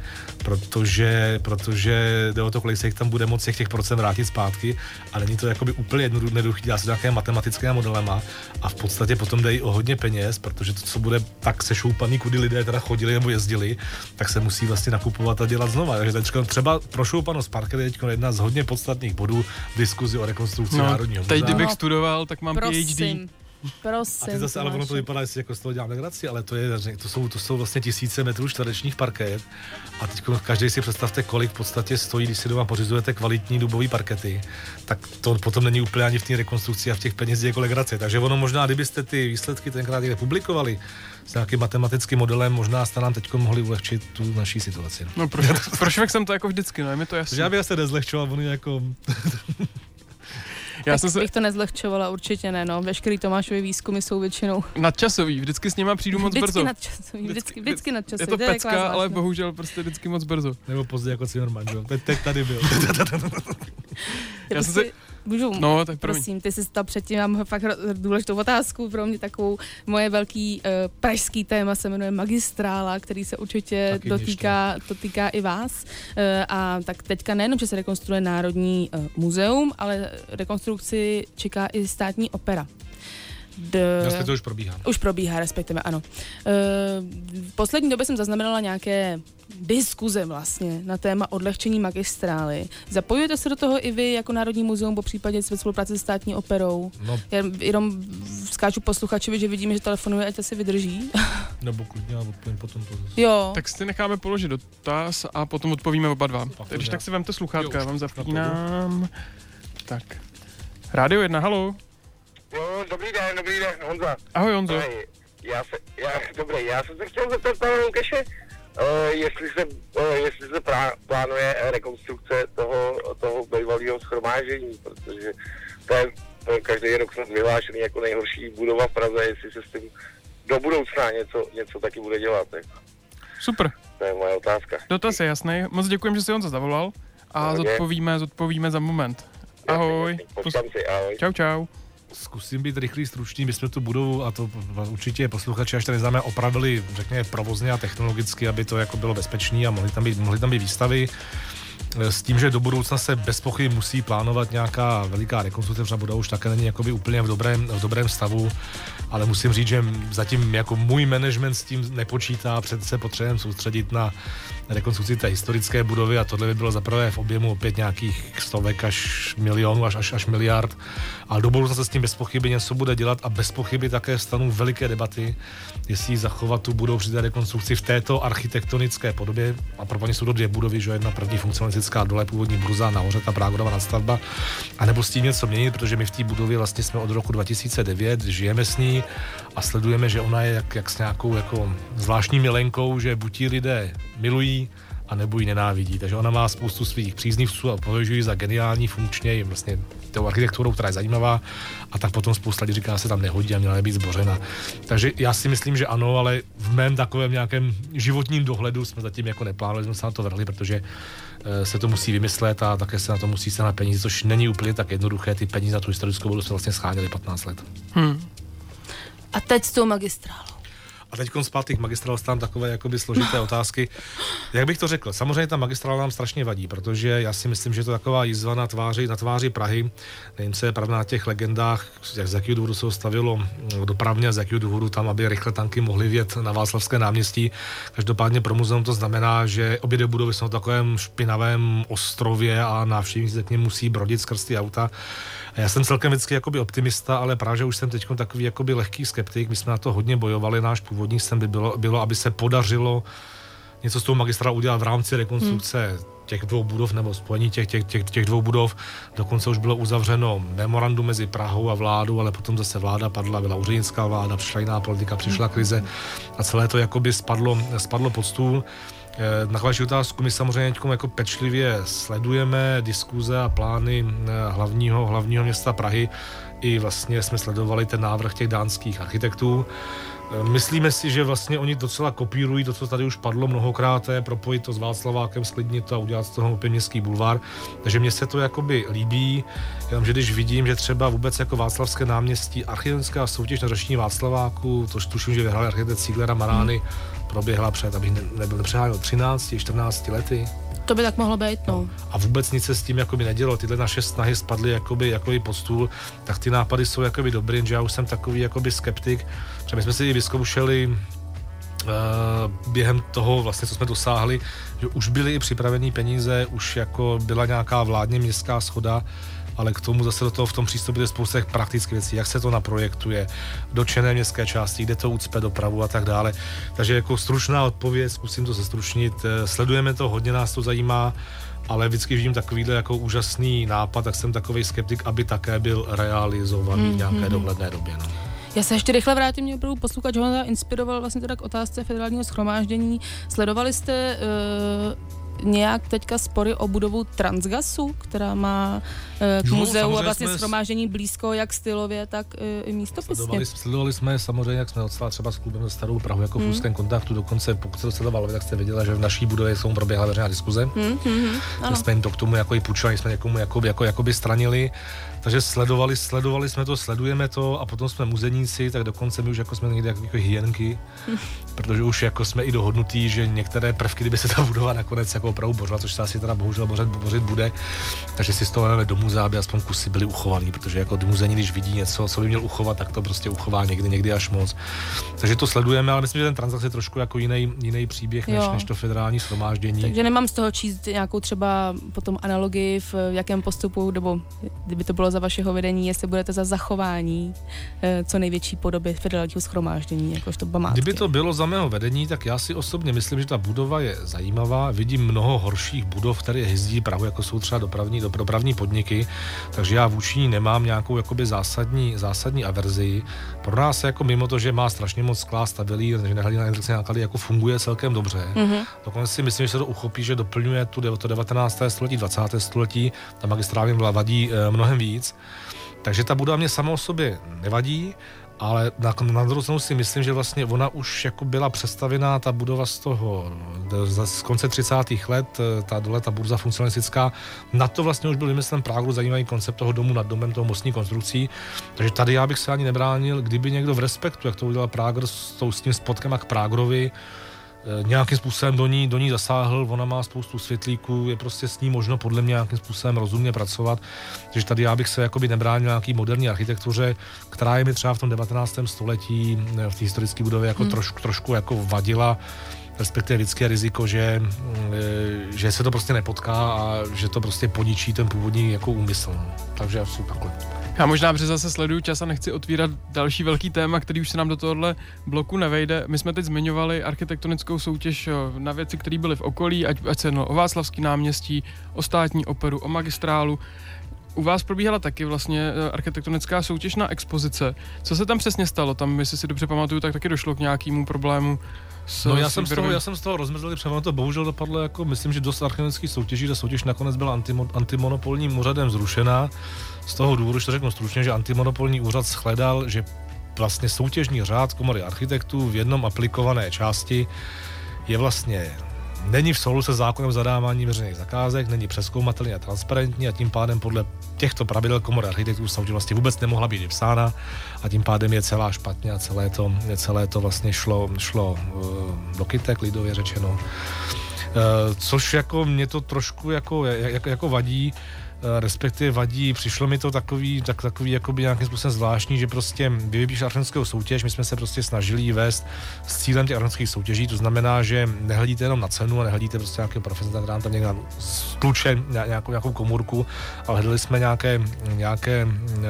protože, protože jde o to, kolik se jich tam bude moci těch, těch procent vrátit zpátky, a není to jakoby úplně jednoduché, dá se nějaké matematické modelema a v podstatě potom jde i o hodně peněz, protože to, co bude tak sešoupaný, kudy lidé teda chodili nebo jezdili, tak se musí vlastně nakupovat a dělat znova. Takže teďko třeba prošoupanost parket je teď jedna z hodně podstatných bodů v diskuzi o rekonstrukci No, Národního teď muzea. kdybych studoval, tak mám PhD. Prosím. A ty zase, ale ono to vypadá, jestli jako z toho dělám legraci, ale to, je, to, jsou, to jsou vlastně tisíce metrů čtverečních parket. A teď každý si představte, kolik v podstatě stojí, když si doma pořizujete kvalitní dubové parkety, tak to potom není úplně ani v té rekonstrukci a v těch penězích jako legraci. Takže ono možná, kdybyste ty výsledky tenkrát někde publikovali s nějakým matematickým modelem, možná jste nám teď mohli ulehčit tu naší situaci. No, proč, proč jsem to jako vždycky, no, je mi to jasné. já bych se nezlehčoval, on je jako... Já tak jsem se bych to nezlehčovala, určitě ne, no. Veškerý Tomášovi výzkumy jsou většinou nadčasový, vždycky s nima přijdu moc vždycky brzo. nadčasový, vždycky, vždycky nadčasový. Je to taková pecka, ale zvláštnost. bohužel prostě vždycky moc brzo. Nebo pozdě jako že jo? Teď, teď tady byl. Já jsem si- Můžu, No, tak promiň. prosím, ty jsi tam předtím, mám fakt důležitou otázku pro mě takovou, moje velký uh, pražský téma se jmenuje magistrála, který se určitě Taky dotýká, dotýká i vás. Uh, a tak teďka nejenom, že se rekonstruuje Národní uh, muzeum, ale rekonstrukci čeká i státní opera. D- Vlastně to už probíhá. už probíhá, respektive ano. E, v poslední době jsem zaznamenala nějaké diskuze vlastně na téma odlehčení magistrály. Zapojujete se do toho i vy jako Národní muzeum, po případě ve spolupráci s státní operou? No, Já jenom skáču posluchačovi, že vidíme, že telefonuje, ať si vydrží. nebo klidně, ale odpovím potom to zase. jo. Tak si necháme položit dotaz a potom odpovíme oba dva. já- tak si vemte sluchátka, Jo, já vám zapínám. Tak. Rádio 1, halo. Jo, dobrý den, dobrý den, Honza. Ahoj Honzo. Hej, já se, já, dobrý, já jsem se chtěl zeptat pana Lukeše, uh, jestli se, uh, jestli se prá, plánuje rekonstrukce toho, toho bývalého schromáždění, protože to je, to je každý rok snad vyhlášený jako nejhorší budova v Praze, jestli se s tím do budoucna něco, něco taky bude dělat. Tak. Super, To je moje otázka. dotaz je jasný. Moc děkujem, že jsi Honza zavolal a Pohodě. zodpovíme, zodpovíme za moment. Ahoj. Počkám si, ahoj. Čau, čau. Zkusím být rychlý, stručný. My jsme tu budovu, a to určitě posluchači, až tady známe, opravili, řekněme, provozně a technologicky, aby to jako bylo bezpečné a mohly tam být, mohly tam být výstavy. S tím, že do budoucna se bez pochyb musí plánovat nějaká veliká rekonstrukce, třeba budova už také není jakoby úplně v dobrém, v dobrém stavu, ale musím říct, že zatím jako můj management s tím nepočítá, přece potřebujeme soustředit na rekonstrukci té historické budovy a tohle by bylo zaprvé v objemu opět nějakých stovek až milionů, až, až, až miliard. Ale do budoucna se s tím bez pochyby něco bude dělat a bez pochyby také stanou veliké debaty, jestli zachovat tu budou při té rekonstrukci v této architektonické podobě. A pro jsou to dvě budovy, že jedna první funkcionalistická dole původní bruza, nahoře ta Prágodova nadstavba, a nebo s tím něco měnit, protože my v té budově vlastně jsme od roku 2009, žijeme s ní a sledujeme, že ona je jak, jak s nějakou jako zvláštní milenkou, že buď ji lidé milují, a nebo ji nenávidí. Takže ona má spoustu svých příznivců a považují za geniální, funkčně, i vlastně tou architekturou, která je zajímavá, a tak potom spousta lidí říká, že se tam nehodí a měla by být zbořena. Takže já si myslím, že ano, ale v mém takovém nějakém životním dohledu jsme zatím jako neplánovali, jsme se na to vrhli, protože eh, se to musí vymyslet a také se na to musí se na peníze, což není úplně tak jednoduché. Ty peníze na tu historickou vodu jsme vlastně scháněli 15 let. A teď s tou magistrálou. A teď zpátky k magistrálu tam takové jakoby složité otázky. Jak bych to řekl? Samozřejmě ta magistrála nám strašně vadí, protože já si myslím, že je to taková jízva na tváři, na tváři Prahy. Nevím, co je pravda na těch legendách, jak z jakého důvodu se stavilo dopravně, z jakého důvodu tam, aby rychle tanky mohly vjet na Václavské náměstí. Každopádně pro muzeum to znamená, že obě dvě budovy jsou na takovém špinavém ostrově a návštěvníci se k němu musí brodit skrz ty auta. A já jsem celkem vždycky jakoby optimista, ale právě už jsem teď takový jakoby lehký skeptik. My jsme na to hodně bojovali. Náš původní sen by bylo, bylo aby se podařilo něco s tou magistrálou udělat v rámci rekonstrukce hmm. těch dvou budov nebo spojení těch, těch, těch, těch dvou budov. Dokonce už bylo uzavřeno memorandum mezi Prahou a vládou, ale potom zase vláda padla, byla úřednická vláda, přišla jiná politika, přišla krize a celé to jakoby spadlo, spadlo pod stůl. Eh, na vaši otázku my samozřejmě jako pečlivě sledujeme diskuze a plány eh, hlavního, hlavního města Prahy. I vlastně jsme sledovali ten návrh těch dánských architektů. Myslíme si, že vlastně oni docela kopírují to, co tady už padlo mnohokrát, je propojit to s Václavákem, sklidnit to a udělat z toho opět městský bulvár. Takže mně se to jakoby líbí, jenomže když vidím, že třeba vůbec jako Václavské náměstí, architektonická soutěž na řešení Václaváku, to tuším, že vyhrál architekt Cíglera Marány, hmm proběhla před, abych ne, nebyl nepřeháněl, 13, 14 lety. To by tak mohlo být, no. A vůbec nic se s tím jakoby nedělo. Tyhle naše snahy spadly jakoby, jakoby pod stůl, tak ty nápady jsou jakoby dobrý, že já už jsem takový jakoby skeptik. Protože my jsme si vyzkoušeli uh, během toho, vlastně, co jsme dosáhli, že už byly i připravené peníze, už jako byla nějaká vládně městská schoda, ale k tomu zase do toho v tom přístupu je spousta praktických věcí, jak se to naprojektuje, dočené městské části, kde to ucpe dopravu a tak dále. Takže jako stručná odpověď, zkusím to zestručnit, eh, sledujeme to, hodně nás to zajímá, ale vždycky vidím takovýhle jako úžasný nápad, tak jsem takový skeptik, aby také byl realizovaný mm, v nějaké mm. dohledné době. No. Já se ještě rychle vrátím, mě opravdu posluchač ho inspiroval vlastně teda k otázce federálního schromáždění. Sledovali jste uh, nějak teďka spory o budovu Transgasu, která má uh, k jo, muzeu a vlastně jsme... shromáždění blízko jak stylově, tak uh, i místopisně. Sledovali, sledovali jsme samozřejmě, jak jsme odstali třeba s klubem Starou Prahu jako hmm. v úzkém kontaktu, dokonce pokud se sledovalo, tak jste věděla, že v naší budově jsou proběhla veřejná diskuze. Hmm, hmm, hmm. jsme jim to k tomu jako i půjčili, jsme někomu jako, jako, jako by stranili. Takže sledovali, sledovali jsme to, sledujeme to a potom jsme muzeníci, tak dokonce my už jako jsme někde jako, hyjenky, protože už jako jsme i dohodnutí, že některé prvky, kdyby se ta budova nakonec jako opravdu bořila, což se asi teda bohužel bořit, bořit bude, takže si z toho máme do muzea, aby aspoň kusy byly uchovaný, protože jako muzení, když vidí něco, co by měl uchovat, tak to prostě uchová někdy, někdy až moc. Takže to sledujeme, ale myslím, že ten transakce je trošku jako jiný, jiný příběh než, než to federální shromáždění. Takže nemám z toho číst nějakou třeba potom analogii v jakém postupu, nebo kdyby to bylo za vašeho vedení, jestli budete za zachování eh, co největší podoby federálního schromáždění, jakožto památky. Kdyby to bylo za mého vedení, tak já si osobně myslím, že ta budova je zajímavá. Vidím mnoho horších budov, které jezdí Prahu, jako jsou třeba dopravní, dopravní podniky, takže já vůči ní nemám nějakou jakoby zásadní, zásadní averzi. Pro nás jako mimo to, že má strašně moc sklá stabilý, že nehledí na indexy náklady, jako funguje celkem dobře. Mm-hmm. Dokonce si myslím, že se to uchopí, že doplňuje tu to 19. století, 20. století, ta magistrální vadí eh, mnohem víc. Takže ta budova mě sama o sobě nevadí, ale na, na druhou stranu si myslím, že vlastně ona už jako byla přestavěná, ta budova z toho, z konce 30. let, ta dole, ta burza funkcionalistická, na to vlastně už byl vymyslen Prágu zajímavý koncept toho domu nad domem, toho mostní konstrukcí. Takže tady já bych se ani nebránil, kdyby někdo v respektu, jak to udělal Prágr s, s tím spotkem a k Prágrovi, Eh, nějakým způsobem do ní, do ní zasáhl, ona má spoustu světlíků, je prostě s ní možno podle mě nějakým způsobem rozumně pracovat. Takže tady já bych se jakoby nebránil nějaký moderní architektuře, která je mi třeba v tom 19. století eh, v té historické budově jako hmm. trošku, trošku jako vadila respektive vždycky je riziko, že, eh, že se to prostě nepotká a že to prostě poničí ten původní jako úmysl. Takže asi takhle. Já možná protože zase sleduju čas a nechci otvírat další velký téma, který už se nám do tohohle bloku nevejde. My jsme teď zmiňovali architektonickou soutěž na věci, které byly v okolí, ať, ať se jednalo o Václavský náměstí, o státní operu, o magistrálu. U vás probíhala taky vlastně e, architektonická soutěž na expozice. Co se tam přesně stalo? Tam, jestli si dobře pamatuju, tak taky došlo k nějakému problému s, no já jsem, z toho, já jsem z toho rozmrzlý převo, to bohužel dopadlo jako, myslím, že dost archeologických soutěží, ta soutěž nakonec byla antimo, antimonopolním úřadem zrušená. Z toho důvodu, že to řeknu stručně, že antimonopolní úřad shledal, že vlastně soutěžní řád komory architektů v jednom aplikované části je vlastně není v soulu se zákonem zadávání veřejných zakázek, není přeskoumatelný a transparentní a tím pádem podle těchto pravidel komory architektů vlastně vůbec nemohla být vypsána a tím pádem je celá špatně a celé to, celé to vlastně šlo, šlo uh, do kytek, lidově řečeno. Uh, což jako mě to trošku jako, jako, jako vadí, Eh, respektive vadí, přišlo mi to takový, tak, takový jakoby nějakým způsobem zvláštní, že prostě vy vypíš architektonskou soutěž, my jsme se prostě snažili vést s cílem těch architektonických soutěží, to znamená, že nehledíte jenom na cenu a nehledíte prostě nějakého profesora, který tam někde stluče nějakou, nějakou komůrku, ale hledali jsme nějaké, nějaké eh,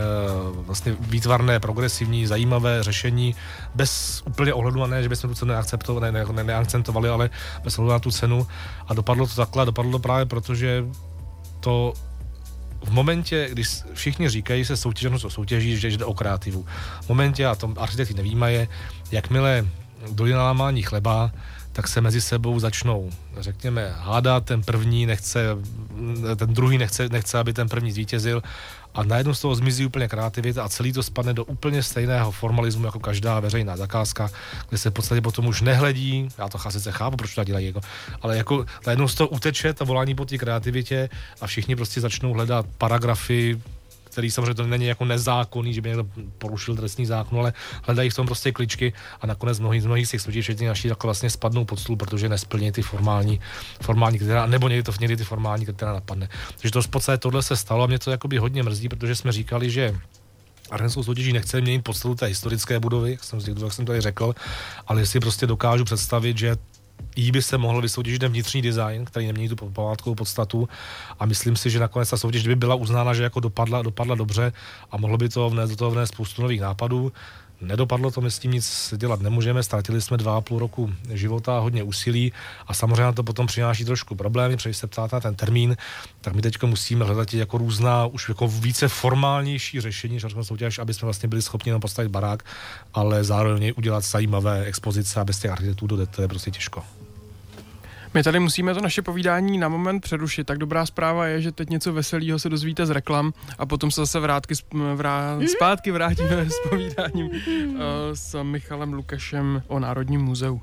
vlastně výtvarné, progresivní, zajímavé řešení bez úplně ohledu na ne, že bychom tu cenu neakceptovali, ne, ne, neakcentovali, ale bez ohledu na tu cenu. A dopadlo to takhle, dopadlo to právě proto, že to v momentě, když všichni říkají se soutěžnost o soutěží, že jde o kreativu. V momentě, a to architekti nevýmaje, jakmile dojde na lámání chleba, tak se mezi sebou začnou, řekněme, hádat, ten první nechce, ten druhý nechce, nechce, aby ten první zvítězil a najednou z toho zmizí úplně kreativita a celý to spadne do úplně stejného formalismu jako každá veřejná zakázka, kde se v podstatě potom už nehledí, já to sice chápu, proč to dělají, jako, ale jako najednou z toho uteče ta volání po té kreativitě a všichni prostě začnou hledat paragrafy, který samozřejmě to není jako nezákonný, že by někdo porušil trestní zákon, ale hledají v tom prostě kličky a nakonec mnohý z mnohých z těch soutěží, včetně naší, takhle vlastně spadnou pod stůl, protože nesplní ty formální, formální kritéria, nebo někdy to někdy ty formální kritéria napadne. Takže to v podstatě tohle se stalo a mě to jakoby hodně mrzí, protože jsme říkali, že Archenskou soutěží nechce měnit podstatu té historické budovy, jak jsem, jak jsem tady řekl, ale jestli prostě dokážu představit, že jí by se mohl vysoutěžit ten vnitřní design, který nemění tu památkovou podstatu a myslím si, že nakonec ta soutěž by byla uznána, že jako dopadla, dopadla dobře a mohlo by to vnést do toho vnést spoustu nových nápadů. Nedopadlo to, my s tím nic dělat nemůžeme, ztratili jsme dva a půl roku života, hodně úsilí a samozřejmě to potom přináší trošku problémy, protože se ptáte na ten termín, tak my teď musíme hledat jako různá, už jako více formálnější řešení, že soutěž, aby jsme vlastně byli schopni jenom postavit barák, ale zároveň udělat zajímavé expozice a bez těch architektů to je prostě těžko. My tady musíme to naše povídání na moment přerušit. Tak dobrá zpráva je, že teď něco veselého se dozvíte z reklam a potom se zase vrátky, vrá, zpátky vrátíme s povídáním uh, s Michalem Lukašem o Národním muzeu.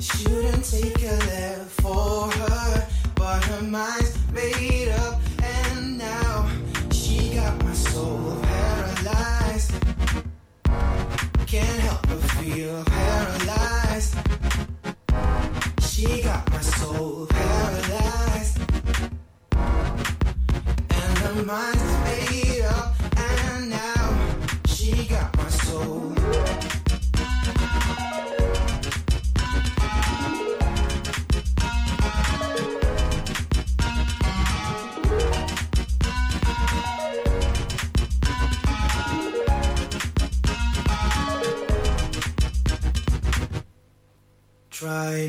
Shouldn't take a left for her, but her mind's made up, Can't help but feel paralyzed. She got my soul paralyzed, and her mind's I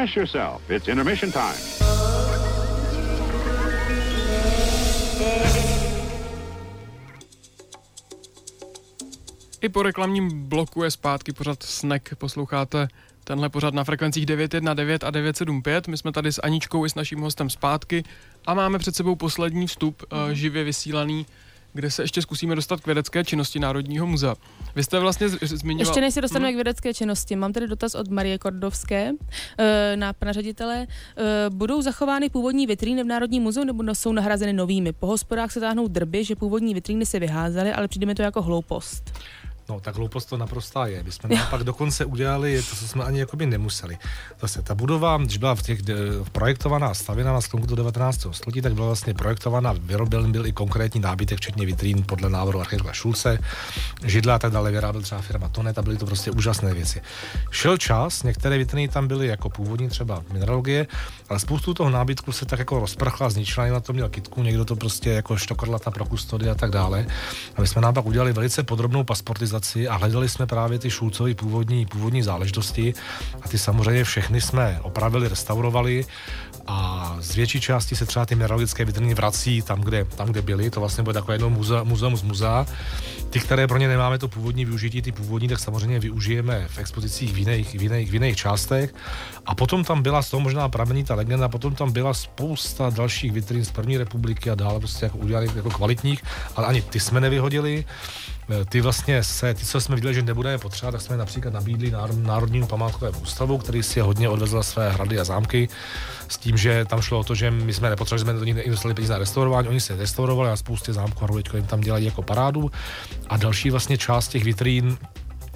Refresh yourself. It's intermission time. I po reklamním bloku je zpátky pořád Snack. Posloucháte tenhle pořád na frekvencích 919 a 975. My jsme tady s Aničkou i s naším hostem zpátky a máme před sebou poslední vstup uh, živě vysílaný kde se ještě zkusíme dostat k vědecké činnosti Národního muzea. Vy jste vlastně zmiňoval... Ještě než se dostaneme Hmm. k vědecké činnosti, mám tady dotaz od Marie Kordovské eh, na pana ředitele. Eh, Budou zachovány původní vitríny v Národním muzeu nebo jsou nahrazeny novými? Po hospodách se táhnou drby, že původní vitríny se vyházely, ale přijde mi to jako hloupost. No, tak hloupost to naprostá je. My jsme naopak dokonce udělali to, co jsme ani jakoby nemuseli. Zase ta budova, když byla v těch de, projektovaná stavěna na sklonku do 19. století, tak byla vlastně projektovaná, vyroben byl i konkrétní nábytek, včetně vitrín podle návrhu architekta Šulce, židla a tak dále, vyráběl třeba firma Tonet a byly to prostě úžasné věci. Šel čas, některé vitriny tam byly jako původní, třeba mineralogie, ale spoustu toho nábytku se tak jako rozprchla, zničila, na to měl kitku, někdo to prostě jako štokrlata pro kustody a tak dále. A my jsme naopak udělali velice podrobnou pasportizaci a hledali jsme právě ty Šulcovy původní, původní záležitosti. A ty samozřejmě všechny jsme opravili, restaurovali z větší části se třeba ty mineralogické vitriny vrací tam, kde, tam, kde byly. To vlastně bude takové jedno muzea, muzeum z muzea. Ty, které pro ně nemáme to původní využití, ty původní, tak samozřejmě využijeme v expozicích v jiných, v jiných, v jiných částech. A potom tam byla, z toho možná pramení ta legenda, potom tam byla spousta dalších vitrín z první republiky a dále prostě jako udělali jako kvalitních, ale ani ty jsme nevyhodili. E, Ty vlastně se, ty, co jsme viděli, že nebudeme potřebovat, tak jsme například nabídli Náro- Národnímu památkovému ústavu, který si je hodně odvezl své hrady a zámky, s tím, že tam šlo o to, že my jsme nepotřebovali, jsme do nich investovali peníze na restaurování, oni se restaurovali a spoustě zámků a jim tam dělají jako parádu. A další vlastně část těch vitrín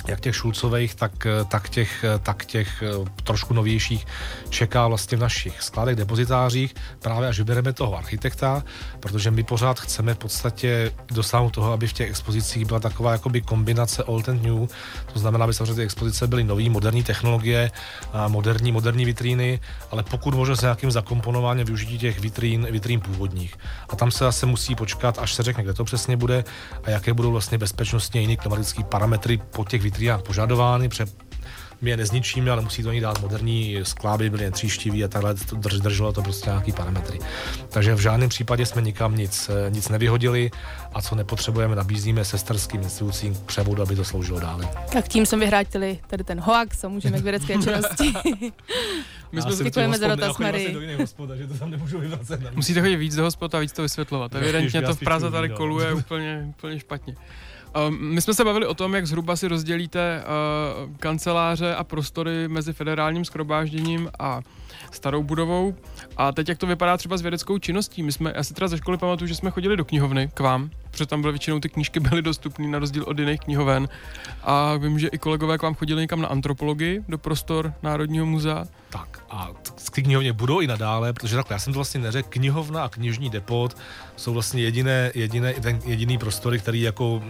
jak těch Šulcových, tak, tak, těch, tak těch eh, trošku novějších čeká vlastně v našich skladech, depozitářích, právě až vybereme toho architekta, protože my pořád chceme v podstatě dosáhnout toho, aby v těch expozicích byla taková jakoby kombinace old and new, to znamená, aby samozřejmě ty expozice byly nový, moderní technologie, moderní, moderní vitríny, ale pokud možno s nějakým zakomponováním využití těch vitrín, vitrín původních. A tam se zase musí počkat, až se řekne, kde to přesně bude a jaké budou vlastně bezpečnostně jiné klimatické parametry po těch vitrinách požadovány, protože my je nezničíme, ale musí to ní dát moderní skla, aby byly netříštivý a takhle to drž, drželo to prostě nějaký parametry. Takže v žádném případě jsme nikam nic, eh, nic nevyhodili a co nepotřebujeme, nabízíme sesterským institucím k převodu, aby to sloužilo dále. Tak tím jsem vyhrátili tady ten hoax a můžeme k vědecké činnosti. My jsme jsem Děkujeme za dotaz, Marie. na Musíte chodit víc do hospod a víc to vysvětlovat. Evidentně to v Praze tady koluje úplně, úplně špatně. Um, my jsme se bavili o tom, jak zhruba si rozdělíte uh, kanceláře a prostory mezi federálním skromážděním a starou budovou. A teď jak to vypadá třeba s vědeckou činností? My jsme, já si teda ze školy pamatuju, že jsme chodili do knihovny k vám, protože tam byly většinou ty knížky byly dostupné na rozdíl od jiných knihoven. A vím, že i kolegové k vám chodili někam na antropologii do prostor Národního muzea. Tak a ty knihovně budou i nadále, protože takhle, já jsem to vlastně neřekl, knihovna a knižní depot jsou vlastně jediné, jediné, ten jediný prostory, který jako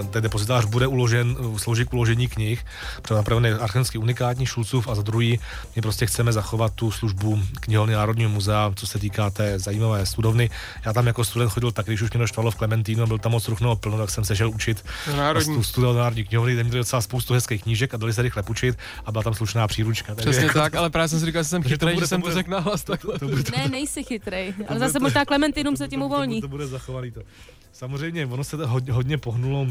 e, ten depozitář bude uložen, slouží k uložení knih, protože napravdu je archivsky unikátní Šulcův a za druhý my prostě chceme zachovat tu službu knihovny Národního muzea, co se týká té zajímavé studovny. Já tam jako student chodil tak, když už mě naštvalo v Klementínu a byl tam moc ruchno plno, tak jsem se šel učit Národní. tu studovat do Národní knihovny, tam měli docela spoustu hezkých knížek a dali se rychle půjčit a byla tam slušná příručka. Takže Přesně jako- tak, ale právě jsem si říkal, že jsem to chytrý, bude- že jsem to to řekl nahlas takhle. to bude, ne, nejsi chytrej, ale zase to- možná Klementinum se tím to- to- uvolní. To, to bude zachovaný to. Samozřejmě, ono se to hodně, hodně pohnulo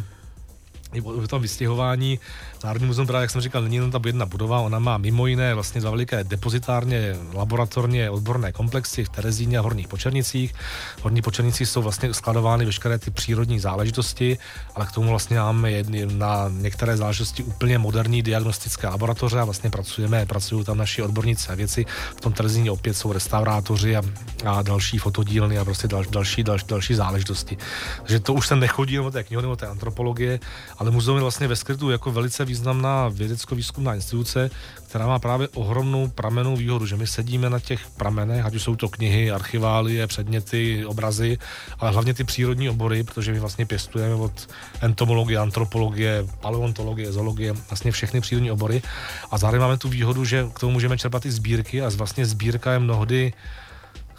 v tom vystěhování. Národní muzeum právě, jak jsem říkal, není jenom ta jedna budova, ona má mimo jiné vlastně dva veliké depozitárně, laboratorně odborné komplexy v Terezíně a Horních Počernicích. V Horních Počernicích jsou vlastně skladovány veškeré ty přírodní záležitosti, ale k tomu vlastně máme jedny, na některé záležitosti úplně moderní diagnostické laboratoře a vlastně pracujeme, pracují tam naši odborníci a věci. V tom Terezíně opět jsou restaurátoři a, a další fotodílny a prostě dal, další, další, další záležitosti. Takže to už se nechodí o té knihovny, o té antropologie, ale muzeum je vlastně ve skrytu jako velice významná vědecko-výzkumná instituce, která má právě ohromnou pramenou výhodu, že my sedíme na těch pramenech, ať už jsou to knihy, archiválie, předměty, obrazy, ale hlavně ty přírodní obory, protože my vlastně pěstujeme od entomologie, antropologie, paleontologie, zoologie, vlastně všechny přírodní obory. A zároveň máme tu výhodu, že k tomu můžeme čerpat i sbírky a vlastně sbírka je mnohdy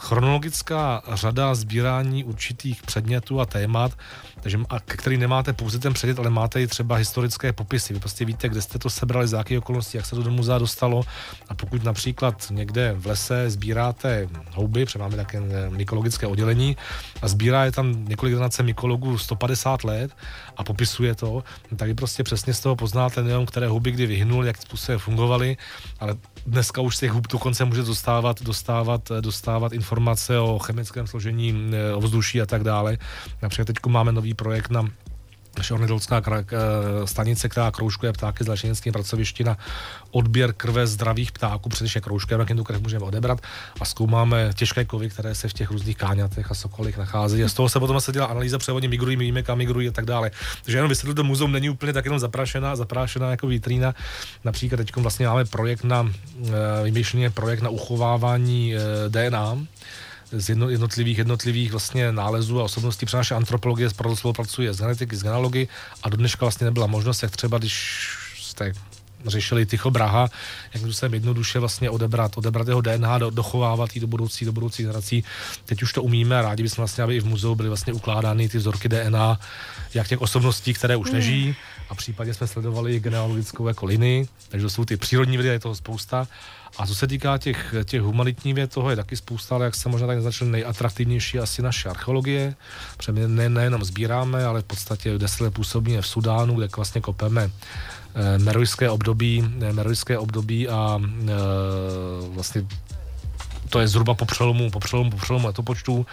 chronologická řada sbírání určitých předmětů a témat, takže, a který nemáte pouze ten předmět, ale máte i třeba historické popisy. Vy prostě víte, kde jste to sebrali, za jaké okolnosti, jak se to do muzea dostalo. A pokud například někde v lese sbíráte houby, protože máme také mykologické oddělení, a sbírá je tam několik generace mykologů 150 let a popisuje to, tak vy prostě přesně z toho poznáte nejenom, které houby kdy vyhnuly, jak způsobem fungovaly, ale dneska už z těch hub dokonce může dostávat, dostávat, dostávat informace o chemickém složení eh, ovzduší a tak dále. Například teď máme nový projekt na naše eh, stanice, která kroužkuje ptáky z Lašenickým pracovišti na odběr krve zdravých ptáků, protože kroužkem, jak jim tu krev můžeme odebrat a zkoumáme těžké kovy, které se v těch různých káňatech a sokolích nacházejí. A z toho se potom se dělá analýza, převodně migrují, víme, kam migrují a tak dále. Takže jenom vysvětlit, to muzeum není úplně tak jenom zaprášená, zaprášená jako vitrína. Například teď vlastně máme projekt na, eh, vymýšlený je projekt na uchovávání eh, DNA, z jedno, jednotlivých, jednotlivých vlastně nálezů a osobností, protože naše antropologie proto spolupracuje s genetiky, s genealogy a do dneška vlastně nebyla možnost, jak třeba když jste řešili Tycho Braha, jak se jednoduše vlastně odebrat, odebrat jeho DNA, do, dochovávat ji do budoucí, do budoucí generací. Teď už to umíme a rádi bychom vlastně, aby i v muzeu byly vlastně ukládány ty vzorky DNA, jak těch osobností, které už nežijí, a případně jsme sledovali genealogickou jako linii, takže to jsou ty přírodní vědy, je toho spousta. A co se týká těch, těch humanitních věd, toho je taky spousta, ale jak jsem možná tak naznačil, nejatraktivnější asi naše archeologie, protože my ne, nejenom sbíráme, ale v podstatě 10 let působíme v Sudánu, kde vlastně kopeme eh, merojské období, eh, merojské období a eh, vlastně to je zhruba po přelomu, po přelomu, po přelomu letopočtu.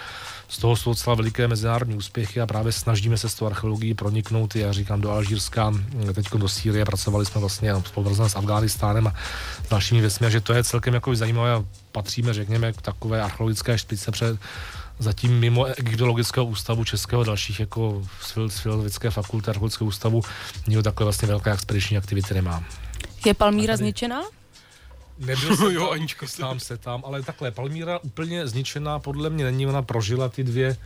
Z toho jsou docela veliké mezinárodní úspěchy a právě snažíme se s tou archeologií proniknout, já říkám, do Alžírska, teď do Sýrie, pracovali jsme vlastně spolupracovali s Afghánistánem a dalšími věcmi, a že to je celkem jako zajímavé a patříme, řekněme, k takové archeologické špičce před zatím mimo Egyptologického ústavu českého dalších jako z fil- z Filozofické fakulty archeologického ústavu nikdo takhle vlastně velké expediční aktivity nemá. Je Palmíra zničená? Nebyl jsem Jo, tam, Aničko, sám se tam, ale takhle, Palmíra úplně zničená podle mě není, ona prožila ty dvě,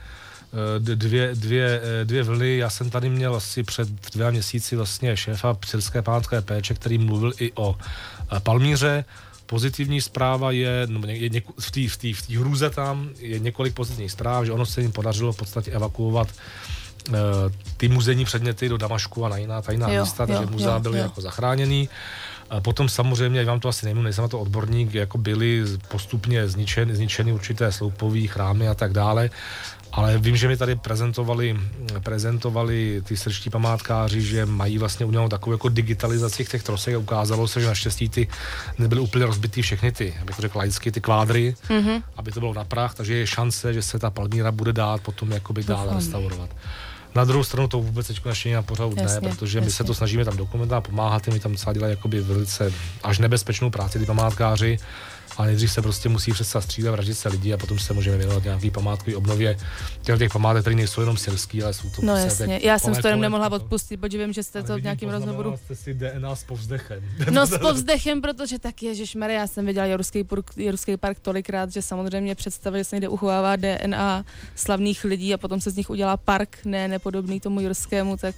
eh, dvě, dvě, eh, dvě vlny. Já jsem tady měl asi před dvěma měsíci vlastně šéfa Psirské pánské péče, který mluvil i o eh, Palmíře. Pozitivní zpráva je, no, je něko, v té v tý, v tý hrůze tam je několik pozitivních zpráv, že ono se jim podařilo v podstatě evakuovat eh, ty muzejní předměty do Damašku a na jiná tajná Jo, místa, takže muzea byly jo. jako zachráněný. A potom samozřejmě, já vám to asi nejmu, nejsem na to odborník, jako byly postupně zničeny, zničeny určité sloupové chrámy a tak dále. Ale vím, že mi tady prezentovali, prezentovali ty srčtí památkáři, že mají vlastně udělanou takovou jako digitalizaci těch trosek a ukázalo se, že naštěstí ty nebyly úplně rozbitý všechny ty, abych to řekl laicky, ty kvádry, mm-hmm. aby to bylo na prach, takže je šance, že se ta Palmíra bude dát potom jakoby dál restaurovat. Na druhou stranu to vůbec teď není na pořadu dne, Jasně, protože my se jasně. to snažíme tam dokumentovat, pomáhat, my tam docela dělají jakoby velice až nebezpečnou práci ty památkáři, ale nejdřív se prostě musí přestat střílet, vraždit se lidi a potom se můžeme věnovat nějaký památkový obnově těch, těch památek, které nejsou jenom syrský, ale jsou to No prostě jasně, já jsem to jenom nemohla odpustit, protože vím, že jste Ale to v nějakém rozhovoru. jste si DNA s povzdechem. No s povzdechem, protože tak je, že já jsem viděla Jeruský, park, Jeruský park tolikrát, že samozřejmě představili, že se někde uchovává DNA slavných lidí a potom se z nich udělá park, ne nepodobný tomu Jurskému, tak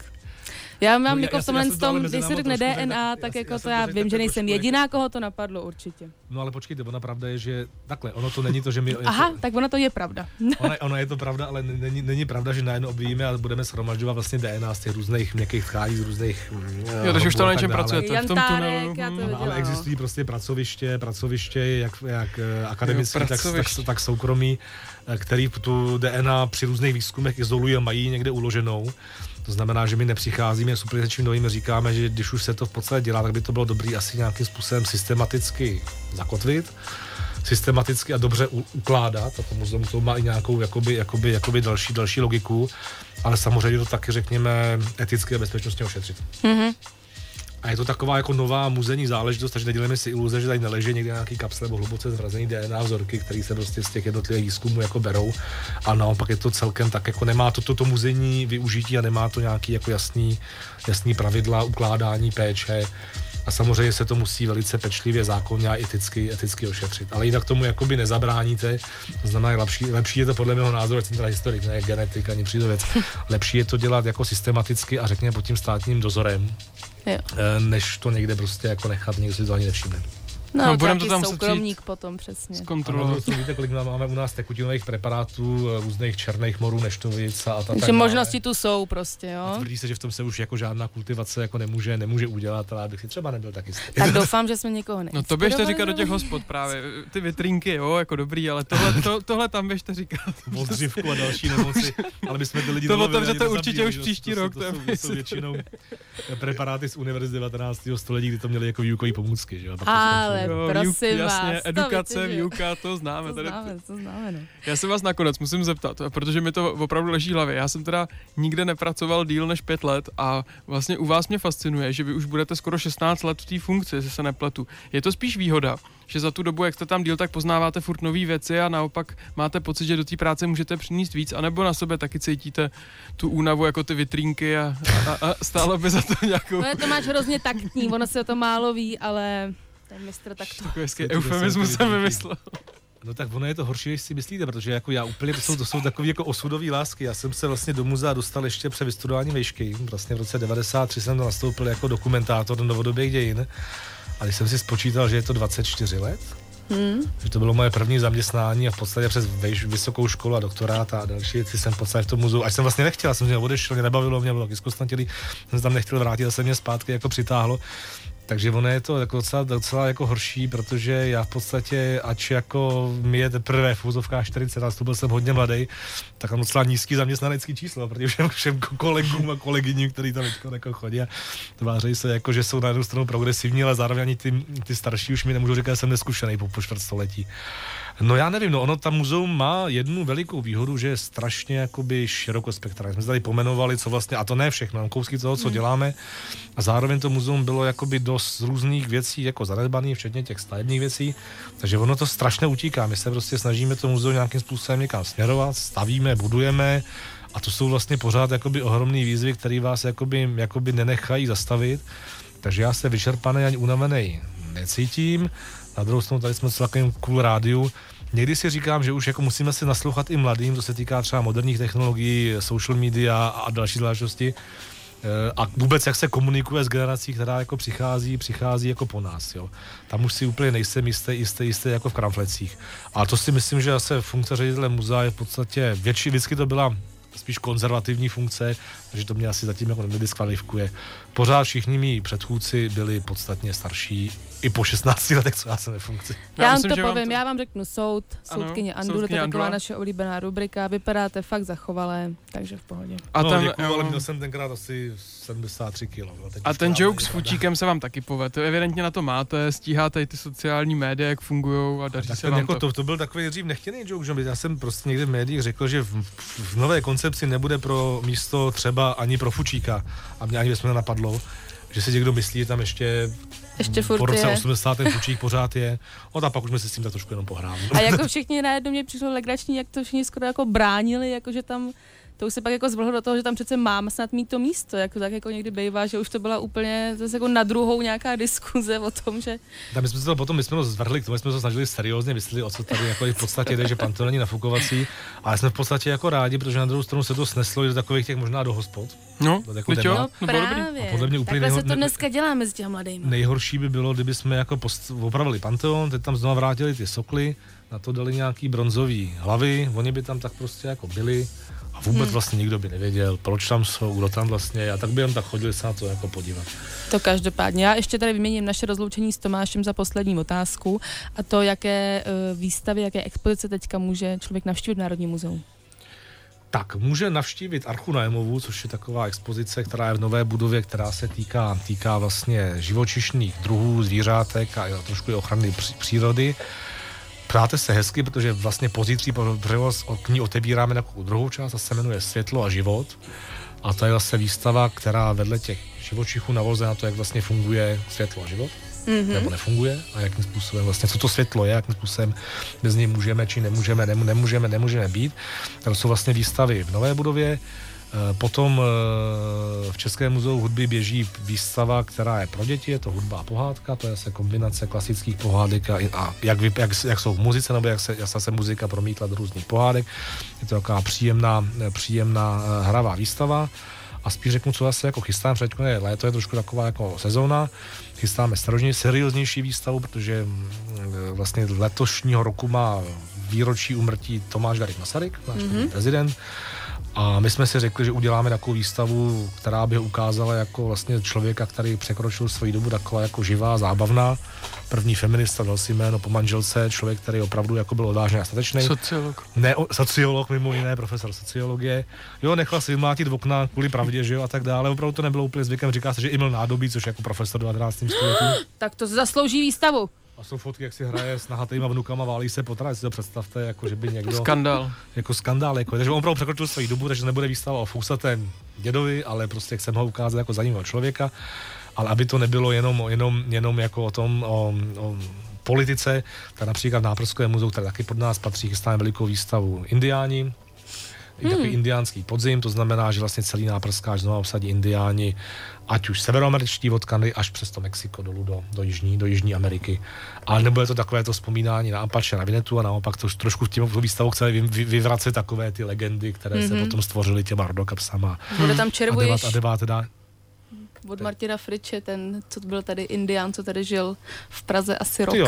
já mám No, já- jako já v já tomhle jsem to ale tom, když se řekne DNA, tak já jako já to já to vím, že nejsem trošku jediná, koho to napadlo určitě. No ale počkejte, ona pravda je, že takhle, ono to není to, že my... Aha, tak ona to je pravda. Ono, ono je to pravda, ale není, není pravda, že najednou objevíme a budeme shromažďovat vlastně DNA z těch různých měkkých tkání, z různých... mm, Jo, takže už to na něčem pracujete v tom tunelu. já to hm. viděla. Ale existují prostě pracoviště, pracoviště jak, jak eh, akademický, Jo, tak, tak, soukromý, eh, který tu DNA při různých výzkumech izolují a mají někde uloženou. To znamená, že my nepřicházíme s úplně něčím novým, říkáme, že když už se to v podstatě dělá, tak by to bylo dobré asi nějakým způsobem systematicky zakotvit systematicky a dobře ukládat, a to muzeum to má i nějakou jakoby, jakoby, jakoby další, další logiku, ale samozřejmě to taky řekněme eticky a bezpečnostně ošetřit. Mhm. A je to taková jako nová muzejní záležitost, takže neděláme si iluze, že tady neleží někde nějaký kapsle nebo hluboce zmrazený DNA vzorky, které se prostě z těch jednotlivých výzkumů jako berou. A naopak je to celkem tak, jako nemá to toto muzejní využití a nemá to nějaký jako jasný, jasný pravidla ukládání péče. A samozřejmě se to musí velice pečlivě, zákonně a eticky, eticky ošetřit. Ale jinak tomu jakoby nezabráníte. To znamená, lepší, lepší je to podle mého názoru, jsem teda historik, ne genetik ani přírodověc. Lepší je to dělat jako systematicky a řekněme pod tím státním dozorem, Jo. eh, než to někde prostě jako nechat, nikdo si to ani nevšimne. No, No, no budem to to tam soukromník potom, přesně. A na Kontrolovat. druhou stranu víte, kolik máme, máme u nás tekutinových preparátů, eh, různých černých morů, neštovic a, a tak Takže možnosti tu jsou prostě, A jo. tvrdí se, že v tom se už jako žádná kultivace jako nemůže, nemůže udělat, ale já bych si třeba nebyl tak jistý. Tak doufám, že jsme někoho No to běžte říkat do těch hospod právě. Ty vitrinky, jo, jako dobrý, ale tohle, to, tohle tam běžte říkat. Vozdřivku a další nemoci, ale my jsme ty lidi To otevřete určitě už příští rok, To, to je to, jsou, většinou preparáty z univerzity 19. století, kdy to měli jako výukové pomůcky. Že? jo, a to Ale. Jo, prosím výuk- jasně, vás, to edukace, že- výuka, to známe. To Tady, známe, to známe, no. Já se vás nakonec musím zeptat, protože mi to opravdu leží v hlavě. Já jsem teda nikde nepracoval díl než pět let a vlastně u vás mě fascinuje, že vy už budete skoro 16 let v té funkci, jestli se nepletu. Je to spíš výhoda, že za tu dobu, jak jste tam díl, tak poznáváte furt nové věci a naopak máte pocit, že do té práce můžete přinést víc, anebo na sebe taky cítíte tu únavu jako ty vitrínky a, a, a stálo by za to nějakou No je to máš hrozně taktní, ono se o to málo ví, ale ten mistr tak to... takový hezký eufemismus jsem vymyslel. No tak ono je to horší, než si myslíte, protože jako já úplně, to jsou, to jsou takové jako osudové lásky. Já jsem se vlastně do muzea dostal ještě před vystudování vejšky. Vlastně v roce 93 jsem to nastoupil jako dokumentátor do novodobých dějin. A když jsem si spočítal, že je to 24 let, Hmm. že to bylo moje první zaměstnání a v podstatě přes vejš, vysokou školu a doktorát a další věci jsem v podstatě v tom muzeu, až jsem vlastně nechtěl, jsem mě odešel, mě nebavilo, mě bylo zkostnatělý, jsem se tam nechtěl vrátit, a se mě zpátky jako přitáhlo. Takže ono je to jako docela, docela jako horší, protože já v podstatě, ač jako mi je teprve v úzovkách 40, nastoupil jsem hodně mladý, tak mám docela nízký zaměstnanecký číslo, protože všem, všem kolegům a kolegyním, kteří tam teďko jako chodí a tváří se jako, že jsou na jednu stranu progresivní, ale zároveň ani ty, ty starší už mi nemůžu říkat, že jsem neskušený po, po čtvrtstoletí. No já nevím, no ono tam muzeum má jednu velikou výhodu, že je strašně jakoby širokospektrální. Jsme se tady pomenovali, co vlastně, a to ne všechno, kousky toho, co děláme. A zároveň to muzeum bylo jakoby dost různých věcí jako zanedbaný, včetně těch stavebních věcí. Takže ono to strašně utíká. My se prostě snažíme to muzeum nějakým způsobem někam směrovat, stavíme, budujeme. A to jsou vlastně pořád jakoby ohromné výzvy, které vás jakoby, jakoby nenechají zastavit. Takže já se vyčerpaný ani unavený necítím. Na druhou stranu tady jsme v takovém cool rádiu. Někdy si říkám, že už jako musíme si naslouchat i mladým, co se týká třeba moderních technologií, social media a další zvláštnosti. Eh, A vůbec jak se komunikuje s generací, která jako přichází, přichází jako po nás. Jo. Tam už si úplně nejsem jistý, jistý, jistý jako v kramflecích. A to si myslím, že zase funkce ředitele muzea je v podstatě větší, vždycky to byla spíš konzervativní funkce, takže to mě asi zatím jako nediskvalifikuje. Pořád všichni mý předchůdci byli podstatně starší, i po 16 letech, co já jsem ve funkci. Já, vám myslím, to vám povím, to- já vám řeknu soud, Ano, soudkyně Andule, to je taková Andula. naše oblíbená rubrika, vypadáte fakt zachovalé, takže v pohodě. A no, ten, děkuju, ale jo. měl jsem tenkrát asi 73 kg. No, A ten joke s fučíkem se vám taky povede. Evidentně na to máte, stíháte i ty sociální média, jak fungují a daří Tak se vám jako to. to, to byl takový dřív nechtěný joke, že já jsem prostě někde v médiích řekl, že v, v, v nové koncepci nebude pro místo třeba ani pro fučíka. A mě ani by jsme napadlo, že si někdo myslí, že tam ještě, Ještě po furt roce je. 80. ten fučík pořád je. No a pak už jsme si s tím tak trošku jenom pohráli. A jako všichni najednou mě přišlo legrační, jak to všichni skoro jako bránili, jako že tam to už se pak jako zvrhlo do toho, že tam přece mám snad mít to místo, jako tak jako někdy bývá, že už to byla úplně zase jako na druhou nějaká diskuze o tom, že Tak my jsme se to potom, my jsme to zvrhli, k tomu jsme se to snažili seriózně vysvětlit, o co tady jako v podstatě jde, že pan to není nafukovací, ale jsme v podstatě jako rádi, protože na druhou stranu se to sneslo i do takových těch možná do hospod. No, To jako jo, no, právě. A podle mě úplně Takhle se to ne- dneska dělá mezi těmi mladými. Nejhorší by bylo, kdyby jsme jako post- opravili Panteon, teď tam znova vrátili ty sokly, na to dali nějaký bronzový hlavy, oni by tam tak prostě jako byli vůbec Hmm. vlastně nikdo by nevěděl, proč tam jsou, kdo tam vlastně je a tak by jen tak chodili se na to jako podívat. To každopádně. Já ještě tady vyměním naše rozloučení s Tomášem za poslední otázku a to, jaké eh, výstavy, jaké expozice teďka může člověk navštívit v Národním muzeu. Tak, může navštívit Archu Najemovu, což je taková expozice, která je v nové budově, která se týká, týká vlastně živočišných druhů, zvířátek a trošku i ochrany přírody. Práte se hezky, protože vlastně pozítří převoz k ní otevíráme takovou druhou část a se jmenuje Světlo a život. A to je vlastně výstava, která vedle těch živočichů navozuje na to, jak vlastně funguje světlo a život. Mm-hmm. nebo nefunguje a jakým způsobem vlastně, co to světlo je, jakým způsobem bez něj můžeme či nemůžeme, nemů- nemůžeme, nemůžeme být. To jsou vlastně výstavy v nové budově. Eh, Potom eh, v Českém muzeu hudby běží výstava, která je pro děti, je to hudba a pohádka, to je zase kombinace klasických pohádek a, a jak, vy, jak, jak, jsou v muzice, nebo jak se, jak se muzika promítla do různých pohádek. Je to taková příjemná, příjemná eh, hravá výstava. a spíš řeknu, co zase jako chystám, před je léto je trošku taková jako sezóna, chystáme seriózně, serióznější výstavu, protože mm, vlastně letošního roku má výročí umrtí Tomáš Garik Masaryk, náš mm-hmm. prezident, a my jsme si řekli, že uděláme takovou výstavu, která by ho ukázala jako vlastně člověka, který překročil svoji dobu taková jako živá, zábavná. První feminista dal si jméno po manželce, člověk, který opravdu jako byl odvážný a statečný. Sociolog. Ne, o, sociolog mimo jiné, profesor sociologie. Jo, nechal si vymlátit v okna kvůli pravdě, že jo, a tak dále. Opravdu to nebylo úplně zvykem. Říká se, že i byl nádobí, což jako profesor 19. století. Tak to zaslouží výstavu. A jsou fotky, jak si hraje s nahatýma vnukama, válí se po si to představte, jako že by někdo... Skandál. Jako skandál, jako, takže on opravdu překročil svoji dobu, takže nebude výstava o fousatém dědovi, ale prostě chceme ho ukázat jako zajímavého člověka, ale aby to nebylo jenom, jenom, jenom jako o tom, o, o politice, tak například v Náprskové muzeu, které taky pod nás patří, chystáme velikou výstavu Indiáni, i takový Hmm. indiánský podzim, to znamená, že vlastně celý náprskáč znovu obsadí indiáni, ať už severoameričtí od Kanady až přes to Mexiko dolů do, do, jižní, do Jižní Ameriky. Ale nebude to takové to vzpomínání na Apache, na Vinetu a naopak to už trošku tím výstavou chce vy, vy, vyvracet takové ty legendy, které mm-hmm. se potom stvořily těma rodokapsama. Bude tam A červuješ devát, a devát od Martina Friče, ten, co byl tady Indián, co tady žil v Praze asi rok. ty jo.